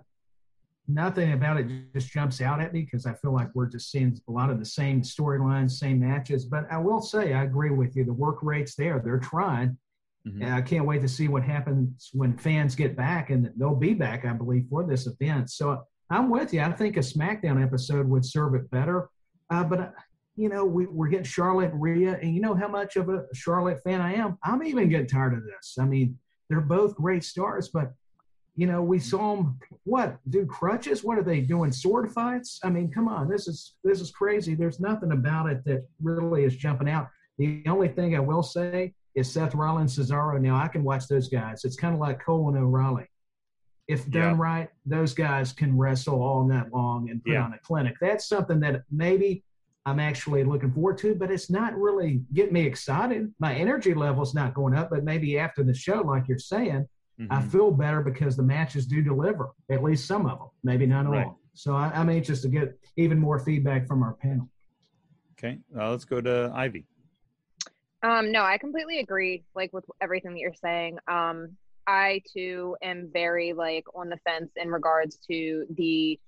nothing about it just jumps out at me because I feel like we're just seeing a lot of the same storylines, same matches. But I will say, I agree with you. The work rate's there. They're trying. Mhm. And I can't wait to see what happens when fans get back, and they'll be back, I believe, for this event. So I'm with you. I think a SmackDown episode would serve it better. Uh, but uh, you know, we, we're getting Charlotte and Rhea, and you know how much of a Charlotte fan I am. I'm even getting tired of this. I mean, they're both great stars, but you know, we saw them what do crutches? What are they doing? Sword fights? I mean, come on, this is this is crazy. There's nothing about it that really is jumping out. The only thing I will say is Seth Rollins, Cesaro. Now I can watch those guys. It's kind of like Cole and O'Reilly. If done Yeah. right, those guys can wrestle all night long and put Yeah. on a clinic. That's something that maybe I'm actually looking forward to, but it's not really getting me excited. My energy level's not going up, but maybe after the show, like you're saying, I Mhm. feel better because the matches do deliver, at least some of them, maybe not all. Right. So I, I'm anxious to get even more feedback from our panel. Okay, uh, let's go to Ivy. Um, no, I completely agree, like with everything that you're saying. Um, I too am very like on the fence in regards to the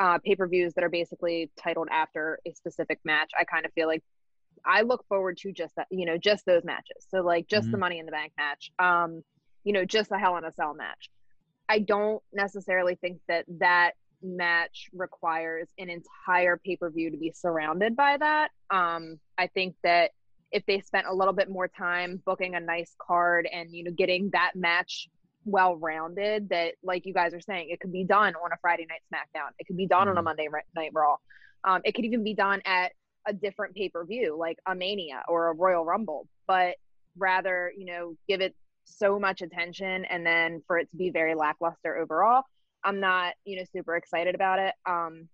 uh, pay-per-views that are basically titled after a specific match. I kind of feel like I look forward to just that, you know, just those matches. So like just the Money in the Bank match, um, you know, just a Hell in a Cell match. I don't necessarily think that that match requires an entire pay-per-view to be surrounded by that. Um, I think that if they spent a little bit more time booking a nice card and you know getting that match well rounded that like you guys are saying it could be done on a friday night smackdown it could be done on a Mhm. monday night raw um, it could even be done at a different pay-per-view like a mania or a royal rumble but rather you know give it so much attention and then for it to be very lackluster overall i'm not you know super excited about it um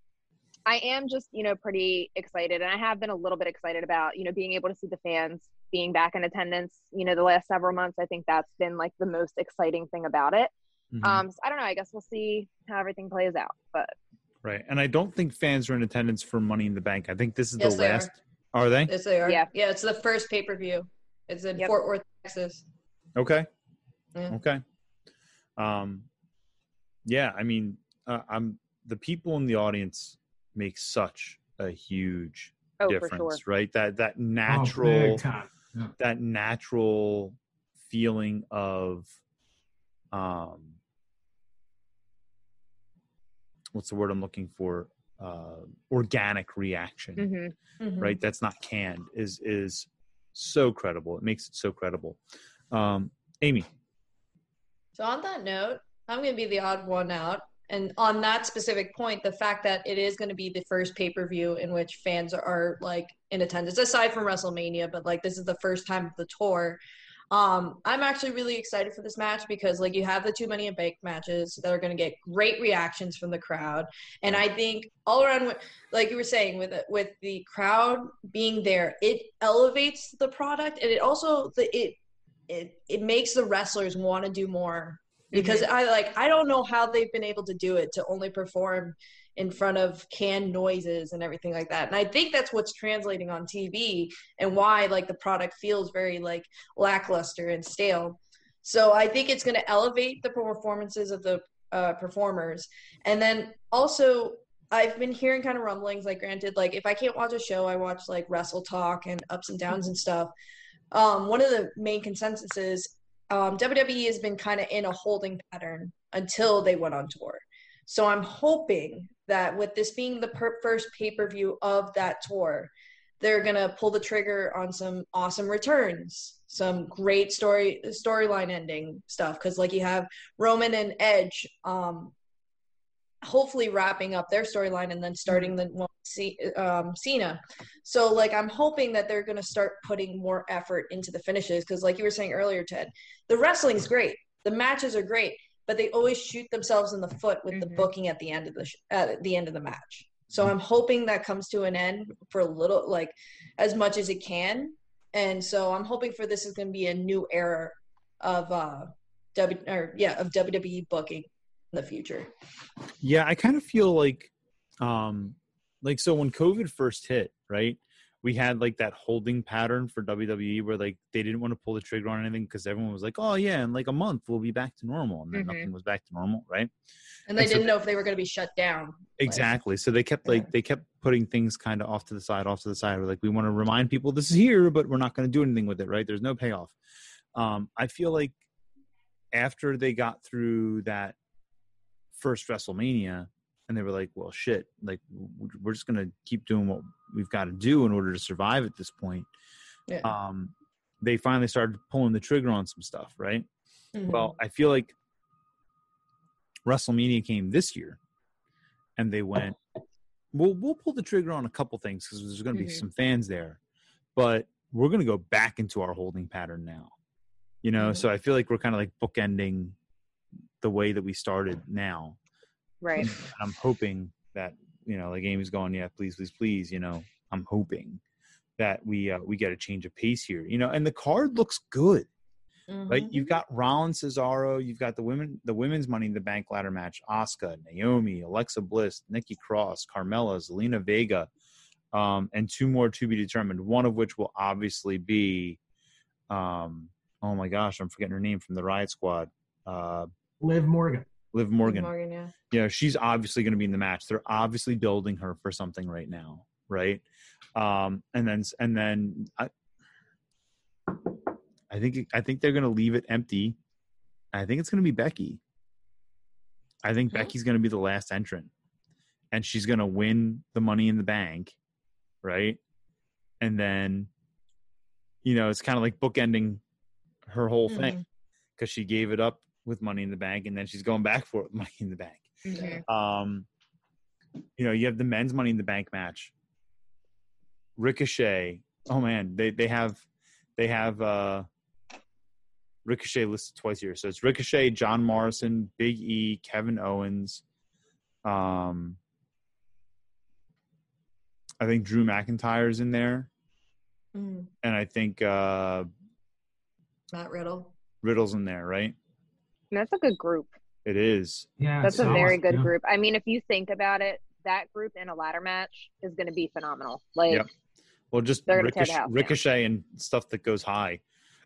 I am just, you know, pretty excited and I have been a little bit excited about, you know, being able to see the fans being back in attendance, you know, the last several months. I think that's been like the most exciting thing about it. Mhm. Um, so I don't know. I guess we'll see how everything plays out. But right, and I don't think fans are in attendance for Money in the Bank. I think this is Yes, the they last. Are. they? Yes, they are. Yeah. Yeah, it's the first pay per view. It's in Yep. Fort Worth, Texas. Okay. Yeah. Okay. Um, yeah, I mean, uh, I'm the people in the audience make such a huge oh, difference, sure. right? That that Oh, natural, big time. Yeah. that natural feeling of, um, what's the word I'm looking for? Uh, organic reaction, hmm Mhm. right? That's not canned. Is is so credible. It makes it so credible. Um, Amy, So on that note, I'm going to be the odd one out. And on that specific point, the fact that it is going to be the first pay per view in which fans are like in attendance, aside from WrestleMania, but like this is the first time of the tour. Um, I'm actually really excited for this match because like you have the two Money in Bank matches that are going to get great reactions from the crowd, and I think all around, like you were saying, with it- with the crowd being there, it elevates the product, and it also the it it it makes the wrestlers want to do more because I like I don't know how they've been able to do it to only perform in front of canned noises and everything like that. And I think that's what's translating on TV and why like the product feels very like lackluster and stale. So I think it's going to elevate the performances of the uh, performers. And then also I've been hearing kind of rumblings like granted like if I can't watch a show I watch like Wrestle Talk and ups and downs and stuff. Um, one of the main consensuses um, WWE has been kind of in a holding pattern until they went on tour. So I'm hoping that with this being the per- first pay per view of that tour, they're gonna pull the trigger on some awesome returns, some great story storyline ending stuff. Because like you have Roman and Edge, um, hopefully wrapping up their storyline and then starting the one um, Cena. So like I'm hoping that they're gonna start putting more effort into the finishes because like you were saying earlier, Ted, the wrestling's great, the matches are great, but they always shoot themselves in the foot with mm-hmm. the booking at the end of the sh- at the end of the match. So I'm hoping that comes to an end for a little, like as much as it can. And so I'm hoping for this is going to be a new era of uh, W or yeah of WWE booking in the future. Yeah, I kind of feel like, um, like so when COVID first hit, right? we had like that holding pattern for WWE where like they didn't want to pull the trigger on anything because everyone was like, oh yeah, in like a month we'll be back to normal, and then mm-hmm. nothing was back to normal, right? And they and didn't so, know if they were going to be shut down. Exactly. Like, so they kept like yeah. they kept putting things kind of off to the side, off to the side. We're like, we want to remind people this is here, but we're not going to do anything with it, right? There's no payoff. Um, I feel like after they got through that first WrestleMania, and they were like, "Well, shit, like we're just gonna keep doing what we've got to do in order to survive at this point." Yeah. Um, they finally started pulling the trigger on some stuff, right? Mm-hmm. Well, I feel like WrestleMania came this year, and they went, "Well, we'll pull the trigger on a couple things because there's going to be mm-hmm. some fans there, but we're going to go back into our holding pattern now." You know, mm-hmm. so I feel like we're kind of like bookending the way that we started now Right. I'm hoping that you know, the game is going, yeah, please, please, please. You know, I'm hoping that we uh, we get a change of pace here. You know, and the card looks good. Mm-hmm. Right, you've got Rollins, Cesaro, you've got the women, the women's Money in the Bank ladder match: Asuka, Naomi, Alexa Bliss, Nikki Cross, Carmella, Zelina Vega, um, and two more to be determined. One of which will obviously be, um, oh my gosh, I'm forgetting her name from the Riot Squad. Uh, Liv Morgan. Liv Morgan. Liv Morgan, yeah. Know, she's obviously going to be in the match. They're obviously building her for something right now, right? Um, and then and then I, I think I think they're going to leave it empty. I think it's going to be Becky. I think Becky's going to be the last entrant, and she's going to win the Money in the Bank, right? And then, you know, it's kind of like bookending her whole mm-hmm. thing because she gave it up with Money in the Bank, and then she's going back for it [laughs] Money in the Bank. Mm-hmm. Um, you know, you have the men's Money in the Bank match. Ricochet. Oh man, they they have they have uh, Ricochet listed twice here. So it's Ricochet, John Morrison, Big E, Kevin Owens. Um, I think Drew McIntyre's in there, mm. and I think uh, Matt Riddle. Riddle's in there, right? That's a good group. It is. Yeah. That's a very good yeah. group. I mean, if you think about it, that group in a ladder match is going to be phenomenal. Like, yep. well, just ricochet, ricochet and stuff that goes high.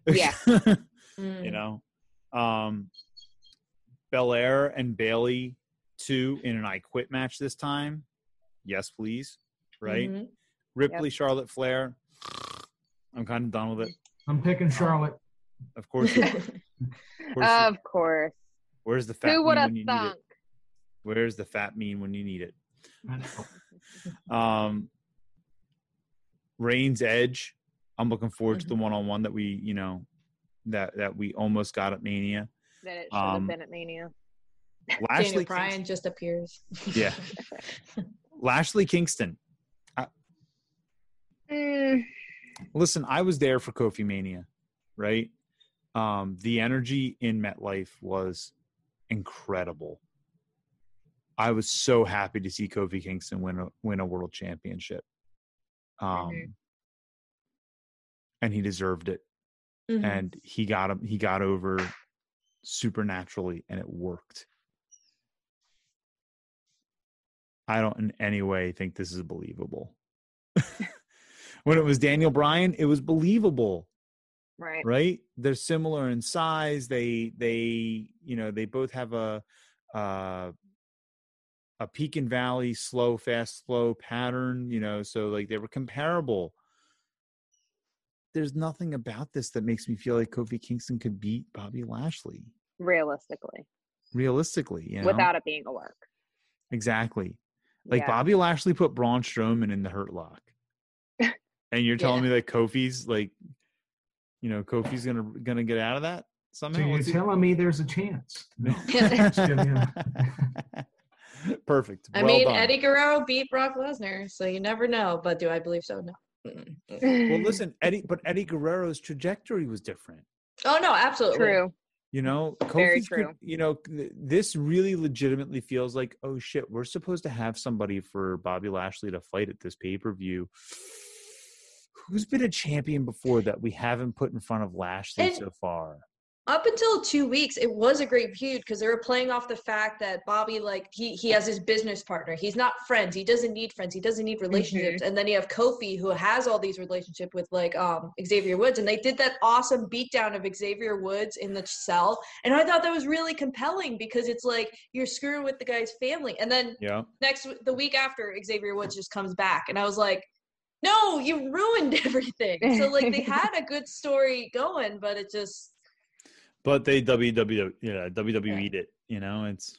Yeah. [laughs] mm. You know, um, Belair and Bayley two in an I Quit match this time. Yes, please. Right. Mm-hmm. Ripley, yep. Charlotte Flair. I'm kind of done with it. I'm picking Charlotte. Of course. [laughs] of course. Where's the fat? Who would have thunk? Where's the fat mean when you need it? [laughs] um, Reigns Edge. I'm looking forward mm-hmm. to the one on one that we, you know, that that we almost got at Mania. That it should um, have been at Mania. Lashley Daniel Bryan Kingston. just appears. yeah. [laughs] Lashley Kingston. I, mm. Listen, I was there for Kofi Mania, right? Um, the energy in MetLife was incredible. I was so happy to see Kofi Kingston win a win a world championship. Um, mm-hmm. and he deserved it. Mm-hmm. And he got him he got over supernaturally and it worked. I don't in any way think this is believable. [laughs] when it was Daniel Bryan, it was believable, Right. right? They're similar in size. They they you know they both have a uh, a peak and valley, slow, fast, slow pattern. You know, so like they were comparable. There's nothing about this that makes me feel like Kofi Kingston could beat Bobby Lashley Realistically, realistically. You know? without it being a work. exactly. Like Yeah. Bobby Lashley put Braun Strowman in the Hurt Lock, [laughs] and you're telling me that Kofi's like, you know, Kofi's gonna gonna get out of that So somehow. you're What's he- telling me there's a chance? [laughs] No. [laughs] Perfect. I Well mean, done. Eddie Guerrero beat Brock Lesnar, so you never know. But do I believe so? No. Well, listen, [laughs] Eddie, but Eddie Guerrero's trajectory was different. Oh no, absolutely. True. You know, Very Kofi's could- you know, this really legitimately feels like, oh shit, we're supposed to have somebody for Bobby Lashley to fight at this pay per view. Who's been a champion before that we haven't put in front of Lashley And- so far? Up until two weeks, it was a great feud because they were playing off the fact that Bobby, like, he he has his business partner. He's not friends. He doesn't need friends. He doesn't need relationships. And then you have Kofi, who has all these relationships with like um Xavier Woods, and they did that awesome beatdown of Xavier Woods in the cell. And I thought that was really compelling because it's like you're screwing with the guy's family. And then Yeah. next the week after Xavier Woods just comes back and I was like no you ruined [laughs] everything. So like they [laughs] had a good story going but it just But they WW, yeah, WWE'd it. You know, it's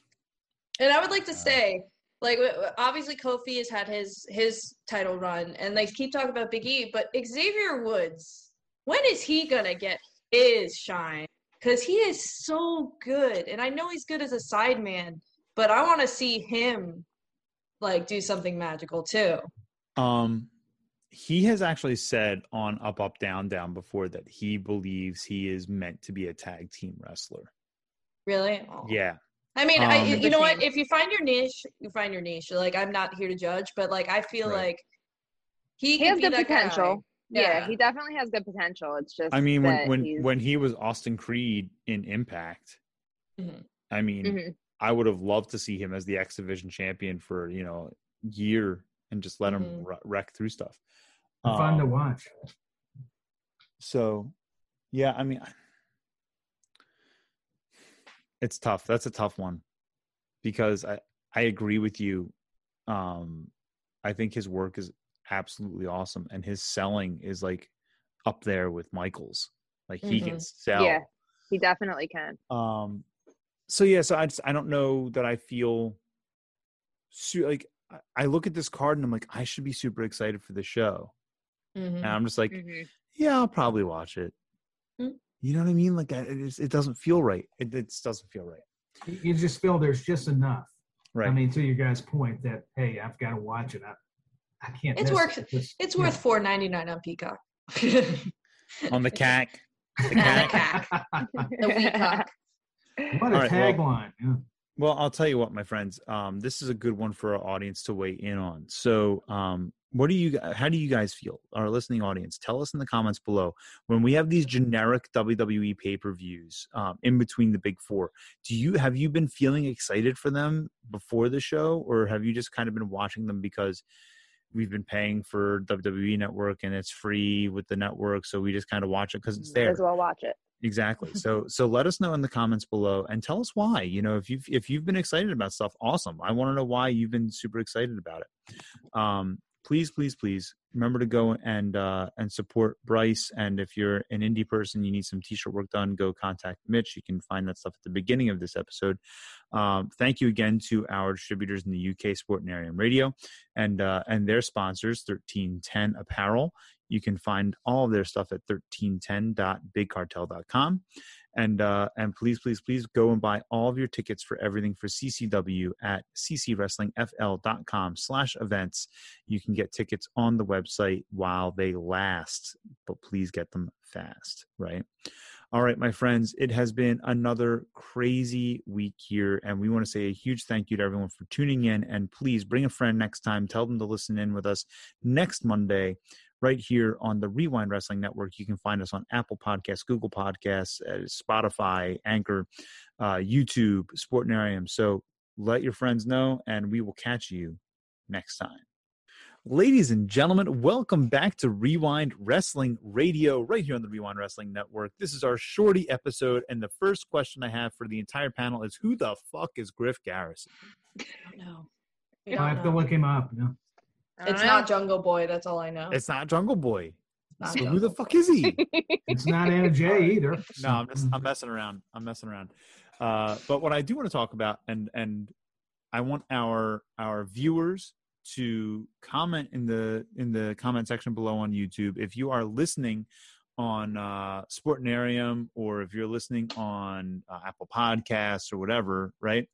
and I would like to say like w- w- obviously Kofi has had his his title run and they keep talking about Big E but Xavier Woods when is he gonna get his shine? Because he is so good and I know he's good as a side man but I want to see him like do something magical too. Um he has actually said on Up Up Down Down before that he believes he is meant to be a tag team wrestler. really Aw. Yeah. I mean, Um, I, you know what? If you find your niche, you find your niche. Like, I'm not here to judge, but like, I feel Right. like he, He has be good potential. Yeah. Yeah. he definitely has good potential. It's just I mean, when when he's- when he was Austin Creed in Impact, Mhm. I mean, Mhm. I would have loved to see him as the X Division champion for you know year and just let him Mhm. wre- wreck through stuff. Fun to Um, watch. So, yeah, I mean, it's tough. That's a tough one because I I agree with you. Um, I think his work is absolutely awesome, and his selling is like up there with Michael's. Like he can Mhm. sell. Yeah. he definitely can. Um, so yeah, so I just I don't know that I feel like I- I look at this card and I'm like I should be super excited for the show, Mhm. and I'm just like Mhm. yeah, I'll probably watch it. Mm. You know what I mean? Like I- it, just, it doesn't feel right. It, it doesn't feel right. You- You just feel there's just enough. Right. I mean, to your guys' point that hey, I've got to watch it. I, I can't. It's worth- it. Just- It's yeah. worth four ninety nine on Peacock. [laughs] On the CAC. The And CAC. the The Weacock. what a All right, well- tagline. yeah. Well, I'll tell you what, my friends. Um, this is a good one for our audience to weigh in on. So, um, what do you? How do you guys feel? Our listening audience, tell us in the comments below. When we have these generic WWE pay per views um, in between the big four, do you have you been feeling excited for them before the show, or have you just kind of been watching them because we've been paying for WWE Network and it's free with the network, so we just kind of watch it because it's there. as well watch it. Exactly. [laughs] So so let us know in the comments below and tell us why. You know, if you've if you've been excited about stuff, awesome. I want to know why you've been super excited about it. Um, please, please, please remember to go and uh, and support Bryce. And if you're an indie person, you need some t-shirt work done, go contact Mitch. You can find that stuff at the beginning of this episode. Um, thank you again to our distributors in the UK, Sportinarium Radio, and uh, and their sponsors, thirteen ten Apparel. You can find all of their stuff at 1310.bigcartel.com. And uh, and please, please, please go and buy all of your tickets for everything for CCW at ccwrestlingfl.com slash events. You can get tickets on the website while they last, but please get them fast, right? All right, my friends, it has been another crazy week here, and we want to say a huge thank you to everyone for tuning in. And please bring a friend next time. Tell them to listen in with us next Monday, right here on the Wre-Wind Wrestling Network. You can find us on Apple Podcasts, Google Podcasts, uh, Spotify, Anchor, uh, YouTube, Sportinarium. So let your friends know, and we will catch you next time. Ladies and gentlemen, welcome back to Wre-Wind Wrestling Radio right here on the Wre-Wind Wrestling Network. This is our shorty episode, and the first question I have for the entire panel is Who the fuck is Griff Garrison? I don't know. I I don't have to look him up. Yeah. I don't It's know. not Jungle Boy. That's all I know. It's not Jungle Boy. Not So who the fuck is he? [laughs] It's not Anna Jay either. no, I'm just I'm messing around. I'm messing around. Uh, but what I do want to talk about, and and I want our our viewers to comment in the in the comment section below on YouTube. If you are listening on uh, Sportinarium or if you're listening on uh, Apple Podcasts or whatever, right?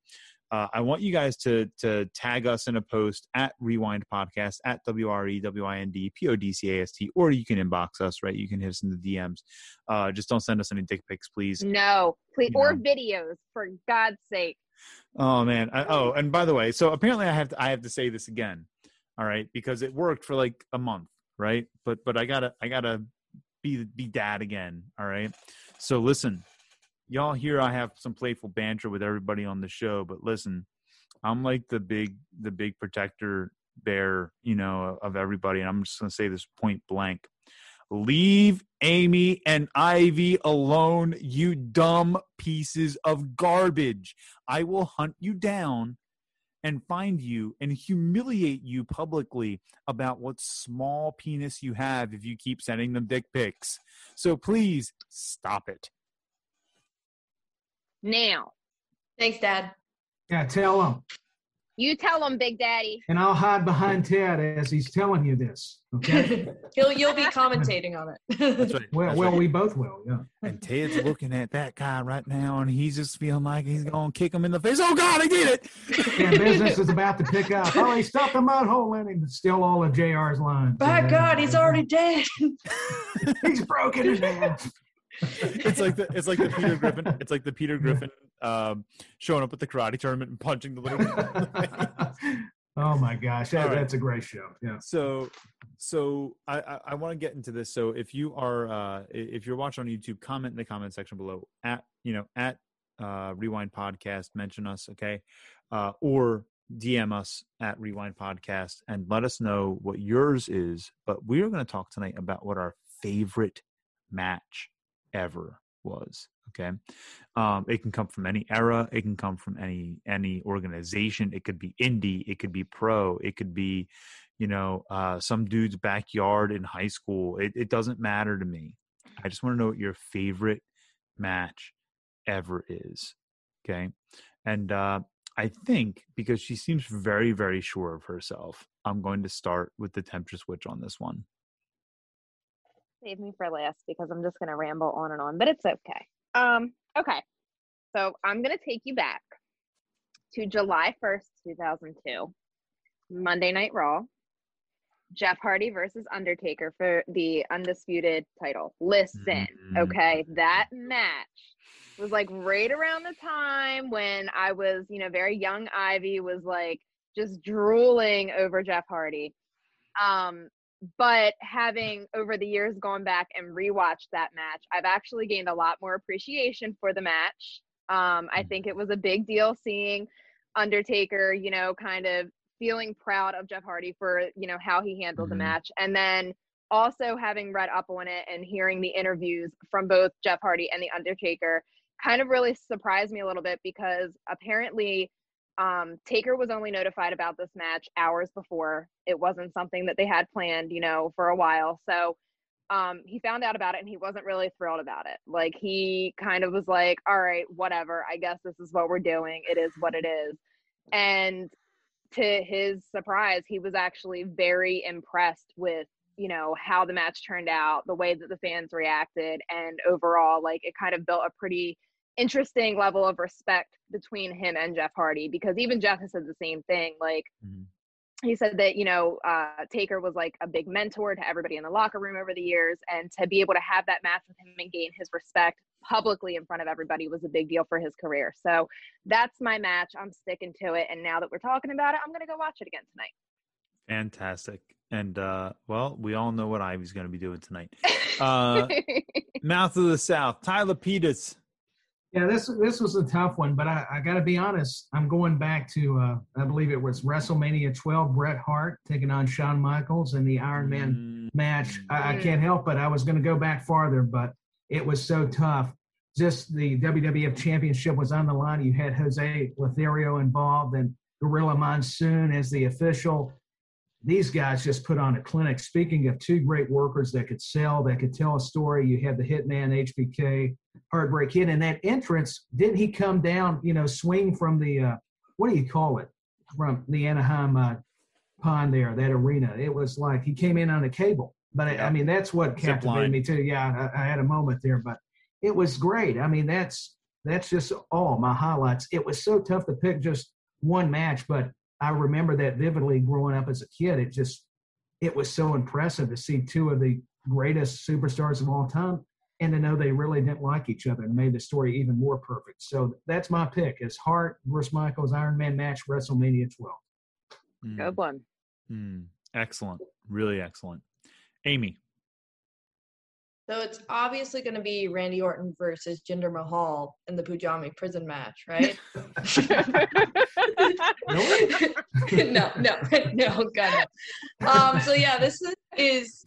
Uh, I want you guys to to tag us in a post at Wre-Wind Podcast at W R E W I N D P O D C A S T, or you can inbox us, right? You can hit us in the DMs. Uh, just don't send us any dick pics, please. No, please, You or know. videos for God's sake. Oh man. I, oh, and by the way, so apparently I have to I have to say this again. All right, because it worked for like a month, right? But but I gotta I gotta be be dad again. All right. So listen, y'all here I have some playful banter with everybody on the show, but listen, I'm like the big the big protector bear, you know, of everybody, and I'm just gonna say this point blank. Leave Amy and Ivy alone, you dumb pieces of garbage. I will hunt you down and find you and humiliate you publicly about what small penis you have if you keep sending them dick pics. So please stop it. Now, Thanks, Dad. Yeah, tell him. you tell him, Big Daddy. And I'll hide behind Ted as he's telling you this. Okay. [laughs] He'll you'll be commentating on it. That's right. well, That's well, right. we both will. Yeah. And Ted's looking at that guy right now, and he's just feeling like he's going to kick him in the face. Oh, God, I did it. Yeah, business is about to pick up. Oh, he stuffed the mud hole in him. Still all of JR's lines. By God, he's already dead. [laughs] He's broken his half. It's like the [laughs] it's like the Peter Griffin. It's like the Peter Griffin um, showing up at the karate tournament and punching the little. kid in the face. oh my gosh, that, right. that's a great show. Yeah. so so i i, I want to get into this so if you are uh if you're watching on youtube comment in the comment section below at you know at uh Wre-Wind podcast mention us okay uh or dm us at Wre-Wind podcast and let us know what yours is but we're going to talk tonight about what our favorite match ever was okay? Um it can come from any era it can come from any any organization it could be indie it could be pro it could be you know uh some dude's backyard in high school it, it doesn't matter to me. I just want to know what your favorite match ever is okay? And uh i think because she seems very very sure of herself i'm going to start with the temptress witch on this one Save me for last because I'm just gonna ramble on and on, but it's okay. Um, okay. So I'm gonna take you back to July 1st, 2002, Monday Night Raw. Jeff Hardy versus Undertaker for the undisputed title. Listen, Mhm. okay, that match was like right around the time when I was, you know, very young Ivy was like just drooling over Jeff Hardy. Um, but having over the years gone back and rewatched that match, I've actually gained a lot more appreciation for the match. Um, I think it was a big deal seeing Undertaker, you know, kind of feeling proud of Jeff Hardy for, you know, how he handled the Mhm. match. And then also having read up on it and hearing the interviews from both Jeff Hardy and The Undertaker kind of really surprised me a little bit because apparently um, Taker was only notified about this match hours before. It wasn't something that they had planned, you know, for a while. So um, he found out about it and he wasn't really thrilled about it. Like he kind of was like, all right, whatever. I guess this is what we're doing. It is what it is. And to his surprise, he was actually very impressed with, you know, how the match turned out, the way that the fans reacted, and overall, like it kind of built a pretty interesting level of respect between him and Jeff Hardy because even Jeff has said the same thing. Like Mhm. he said that, you know, uh, Taker was like a big mentor to everybody in the locker room over the years. And to be able to have that match with him and gain his respect publicly in front of everybody was a big deal for his career. So that's my match. I'm sticking to it. And now that we're talking about it, I'm going to go watch it again tonight. fantastic and uh well we all know what ivy's going to be doing tonight [laughs] Uh, Mouth of the South, Tyler Peters. Yeah, this this was a tough one, but I, I got to be honest. I'm going back to uh, I believe it was WrestleMania 12. Bret Hart taking on Shawn Michaels in the Iron Man Mm, match. I, I Mm. can't help it. I was going to go back farther, but it was so tough. Just the WWF Championship was on the line. You had Jose Lothario involved and Gorilla Monsoon as the official. These guys just put on a clinic. Speaking of two great workers that could sell, that could tell a story, you had the Hitman HBK, Heartbreak Kid, and that entrance. Didn't he come down? You know, swing from the uh, what do you call it? From the Anaheim uh, pond there, that arena. It was like he came in on a cable. But I, Yeah. I mean, that's what captivated me too. Yeah, I, I had a moment there, but it was great. I mean, that's that's just all my highlights. It was so tough to pick just one match, but I remember that vividly growing up as a kid. It just it was so impressive to see two of the greatest superstars of all time and to know they really didn't like each other and made the story even more perfect. So that's my pick is Hart versus Michaels Iron Man match WrestleMania 12. mm, Good one. mm. Excellent. Really excellent. Amy. So it's obviously going to be Randy Orton versus Jinder Mahal in the Punjabi prison match, right? [laughs] [laughs] no, no, no, God, no. [laughs] Um, so yeah, this is, is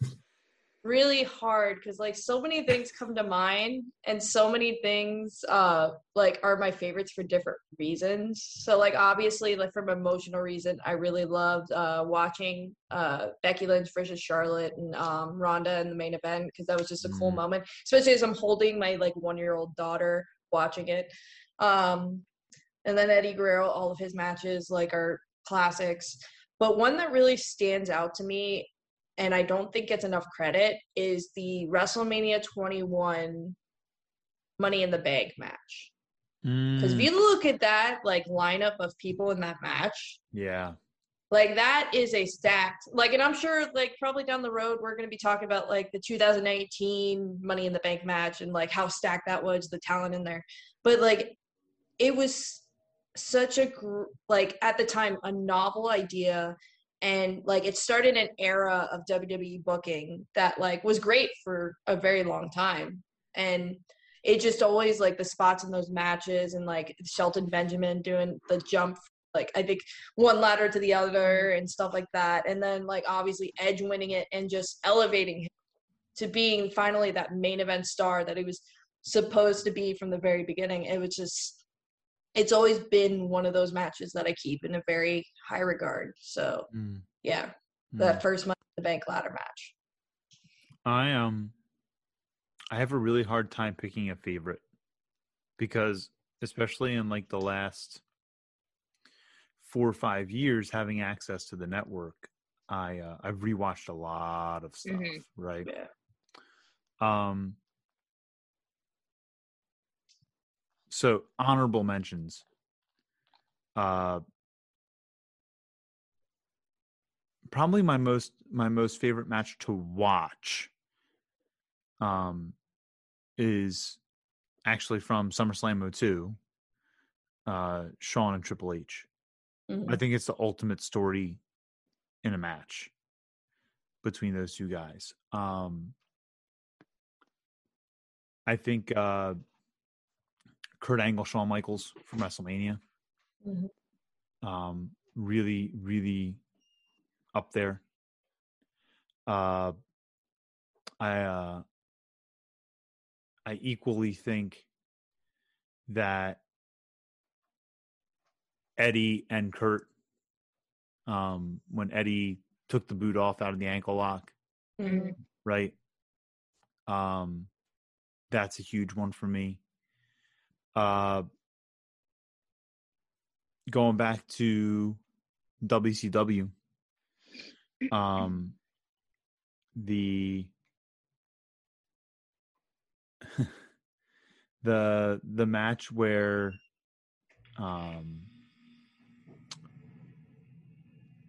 really hard because like so many things come to mind, and so many things uh like are my favorites for different reasons. So like obviously like from emotional reason, I really loved uh watching uh Becky Lynch versus Charlotte and um Ronda in the main event because that was just a cool Mm. moment, especially as I'm holding my like one year old daughter watching it. Um, and then Eddie Guerrero, all of his matches like are classics. But one that really stands out to me, and I don't think gets enough credit, is the WrestleMania 21 Money in the Bank match. Because if Mm, you look at that like lineup of people in that match, yeah. like that is a stacked like and i'm sure like probably down the road we're going to be talking about like the 2018 money in the bank match and like how stacked that was the talent in there but like it was such a like at the time a novel idea and like it started an era of WWE booking that like was great for a very long time. And it just always like the spots in those matches and like Shelton Benjamin doing the jump like I think one ladder to the other and stuff like that. And then like obviously Edge winning it and just elevating him to being finally that main event star that he was supposed to be from the very beginning. It was just it's always been one of those matches that I keep in a very high regard so Mm, yeah mm. that first in the bank ladder match I um I have a really hard time picking a favorite because especially in like the last four or five years having access to the network, I uh, I've rewatched a lot of stuff, Mhm. right? yeah Um so honorable mentions. Uh probably my most my most favorite match to watch um is actually from SummerSlam 02 uh Shawn and Triple H. Mhm. I think it's the ultimate story in a match between those two guys. Um I think uh Kurt Angle, Shawn Michaels from WrestleMania. Mhm. Um really, really up there. Uh I uh I equally think that Eddie and Kurt um when Eddie took the boot off out of the ankle lock, Mhm. right? Um that's a huge one for me. Uh going back to WCW um the [laughs] the the match where um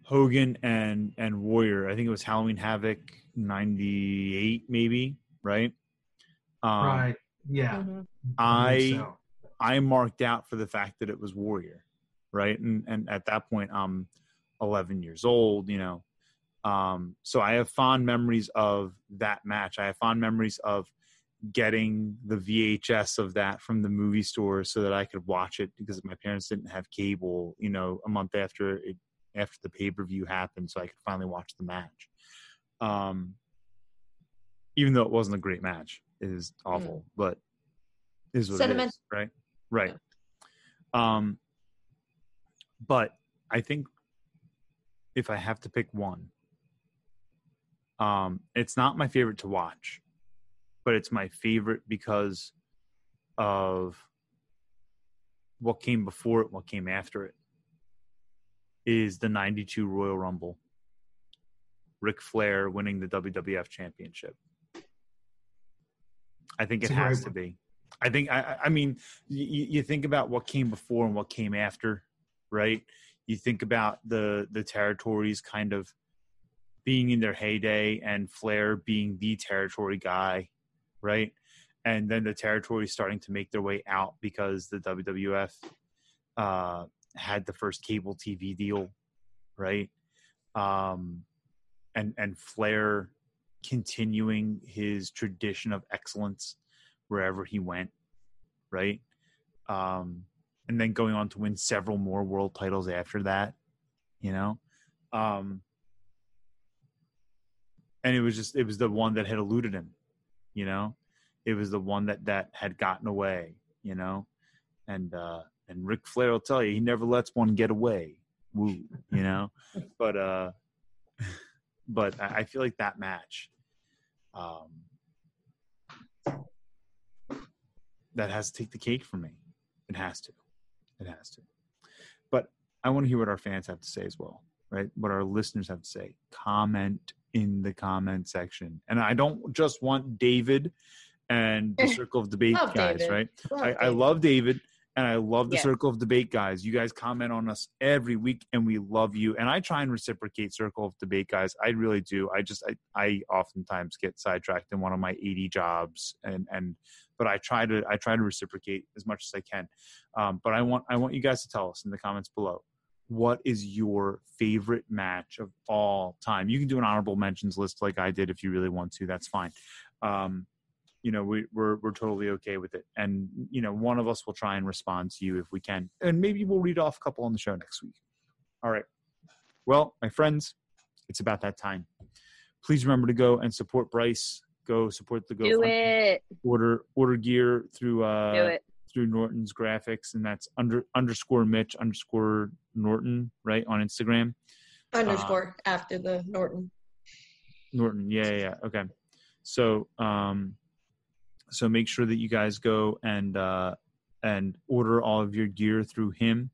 Hogan and and Warrior, I think it was Halloween Havoc 98 maybe, right? Um right. Yeah. Mhm. I think so. I marked out for the fact that it was Warrior, right? And and at that point I'm 11 years old, you know. Um so I have fond memories of that match. I have fond memories of getting the VHS of that from the movie store so that I could watch it because my parents didn't have cable, you know, a month after it after the pay per view happened, so I could finally watch the match. Um, even though it wasn't a great match, it is awful, mm. but is what Sentiment. it is, right? Right. Um, but I think if I have to pick one, um, it's not my favorite to watch, but it's my favorite because of what came before it, what came after it. Is the 92 Royal Rumble. Ric Flair winning the WWF Championship. I think it has to be. I think I, I mean you, you think about what came before and what came after, right? You think about the the territories kind of being in their heyday and Flair being the territory guy, right? And then the territory starting to make their way out because the WWF uh, had the first cable TV deal, right? Um, and and Flair continuing his tradition of excellence wherever he went, right? Um, and then going on to win several more world titles after that, you know. Um, and it was just it was the one that had eluded him, you know. It was the one that that had gotten away, you know. And uh and Ric Flair will tell you he never lets one get away. Woo, you know. [laughs] but uh but I feel like that match um that has to take the cake for me. It has to. It has to. But I want to hear what our fans have to say as well, right? What our listeners have to say. Comment in the comment section. And I don't just want David and the [laughs] Circle of Debate guys, David. right? I, I, love David and I love the yeah. Circle of Debate guys. You guys comment on us every week and we love you. And I try and reciprocate Circle of Debate guys. I really do. I just I, I oftentimes get sidetracked in one of my 80 jobs and and but I try to I try to reciprocate as much as I can. Um, but I want I want you guys to tell us in the comments below what is your favorite match of all time? You can do an honorable mentions list like I did if you really want to. That's fine. Um, you know, we, we're we're totally okay with it, and you know, one of us will try and respond to you if we can, and maybe we'll read off a couple on the show next week. All right. Well, my friends, it's about that time. Please remember to go and support Bryce. Go support the Go. Do it. Order order gear through uh, Do it through Norton's graphics, and that's under underscore Mitch underscore Norton, right on Instagram. Underscore uh, after the Norton. Norton, yeah, yeah, yeah. okay. So, um, so make sure that you guys go and uh, and order all of your gear through him,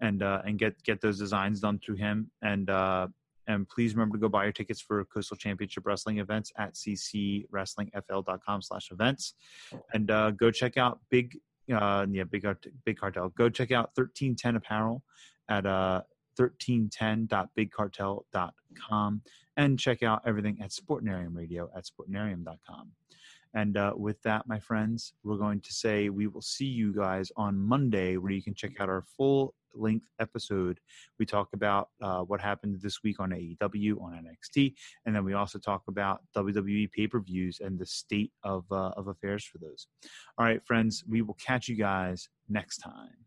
and uh, and get get those designs done through him, and uh, and please remember to go buy your tickets for Coastal Championship Wrestling events at ccwrestlingfl.com slash events. And uh, go check out Big uh, yeah, big big cartel. Go check out 1310 apparel at uh 1310.bigcartel.com and check out everything at Sportinarium Radio at sportinarium.com. And uh, with that, my friends, we're going to say we will see you guys on Monday, where you can check out our full length episode. We talk about uh, what happened this week on AEW, on NXT, and then we also talk about WWE pay per views and the state of, uh, of affairs for those. All right, friends, we will catch you guys next time.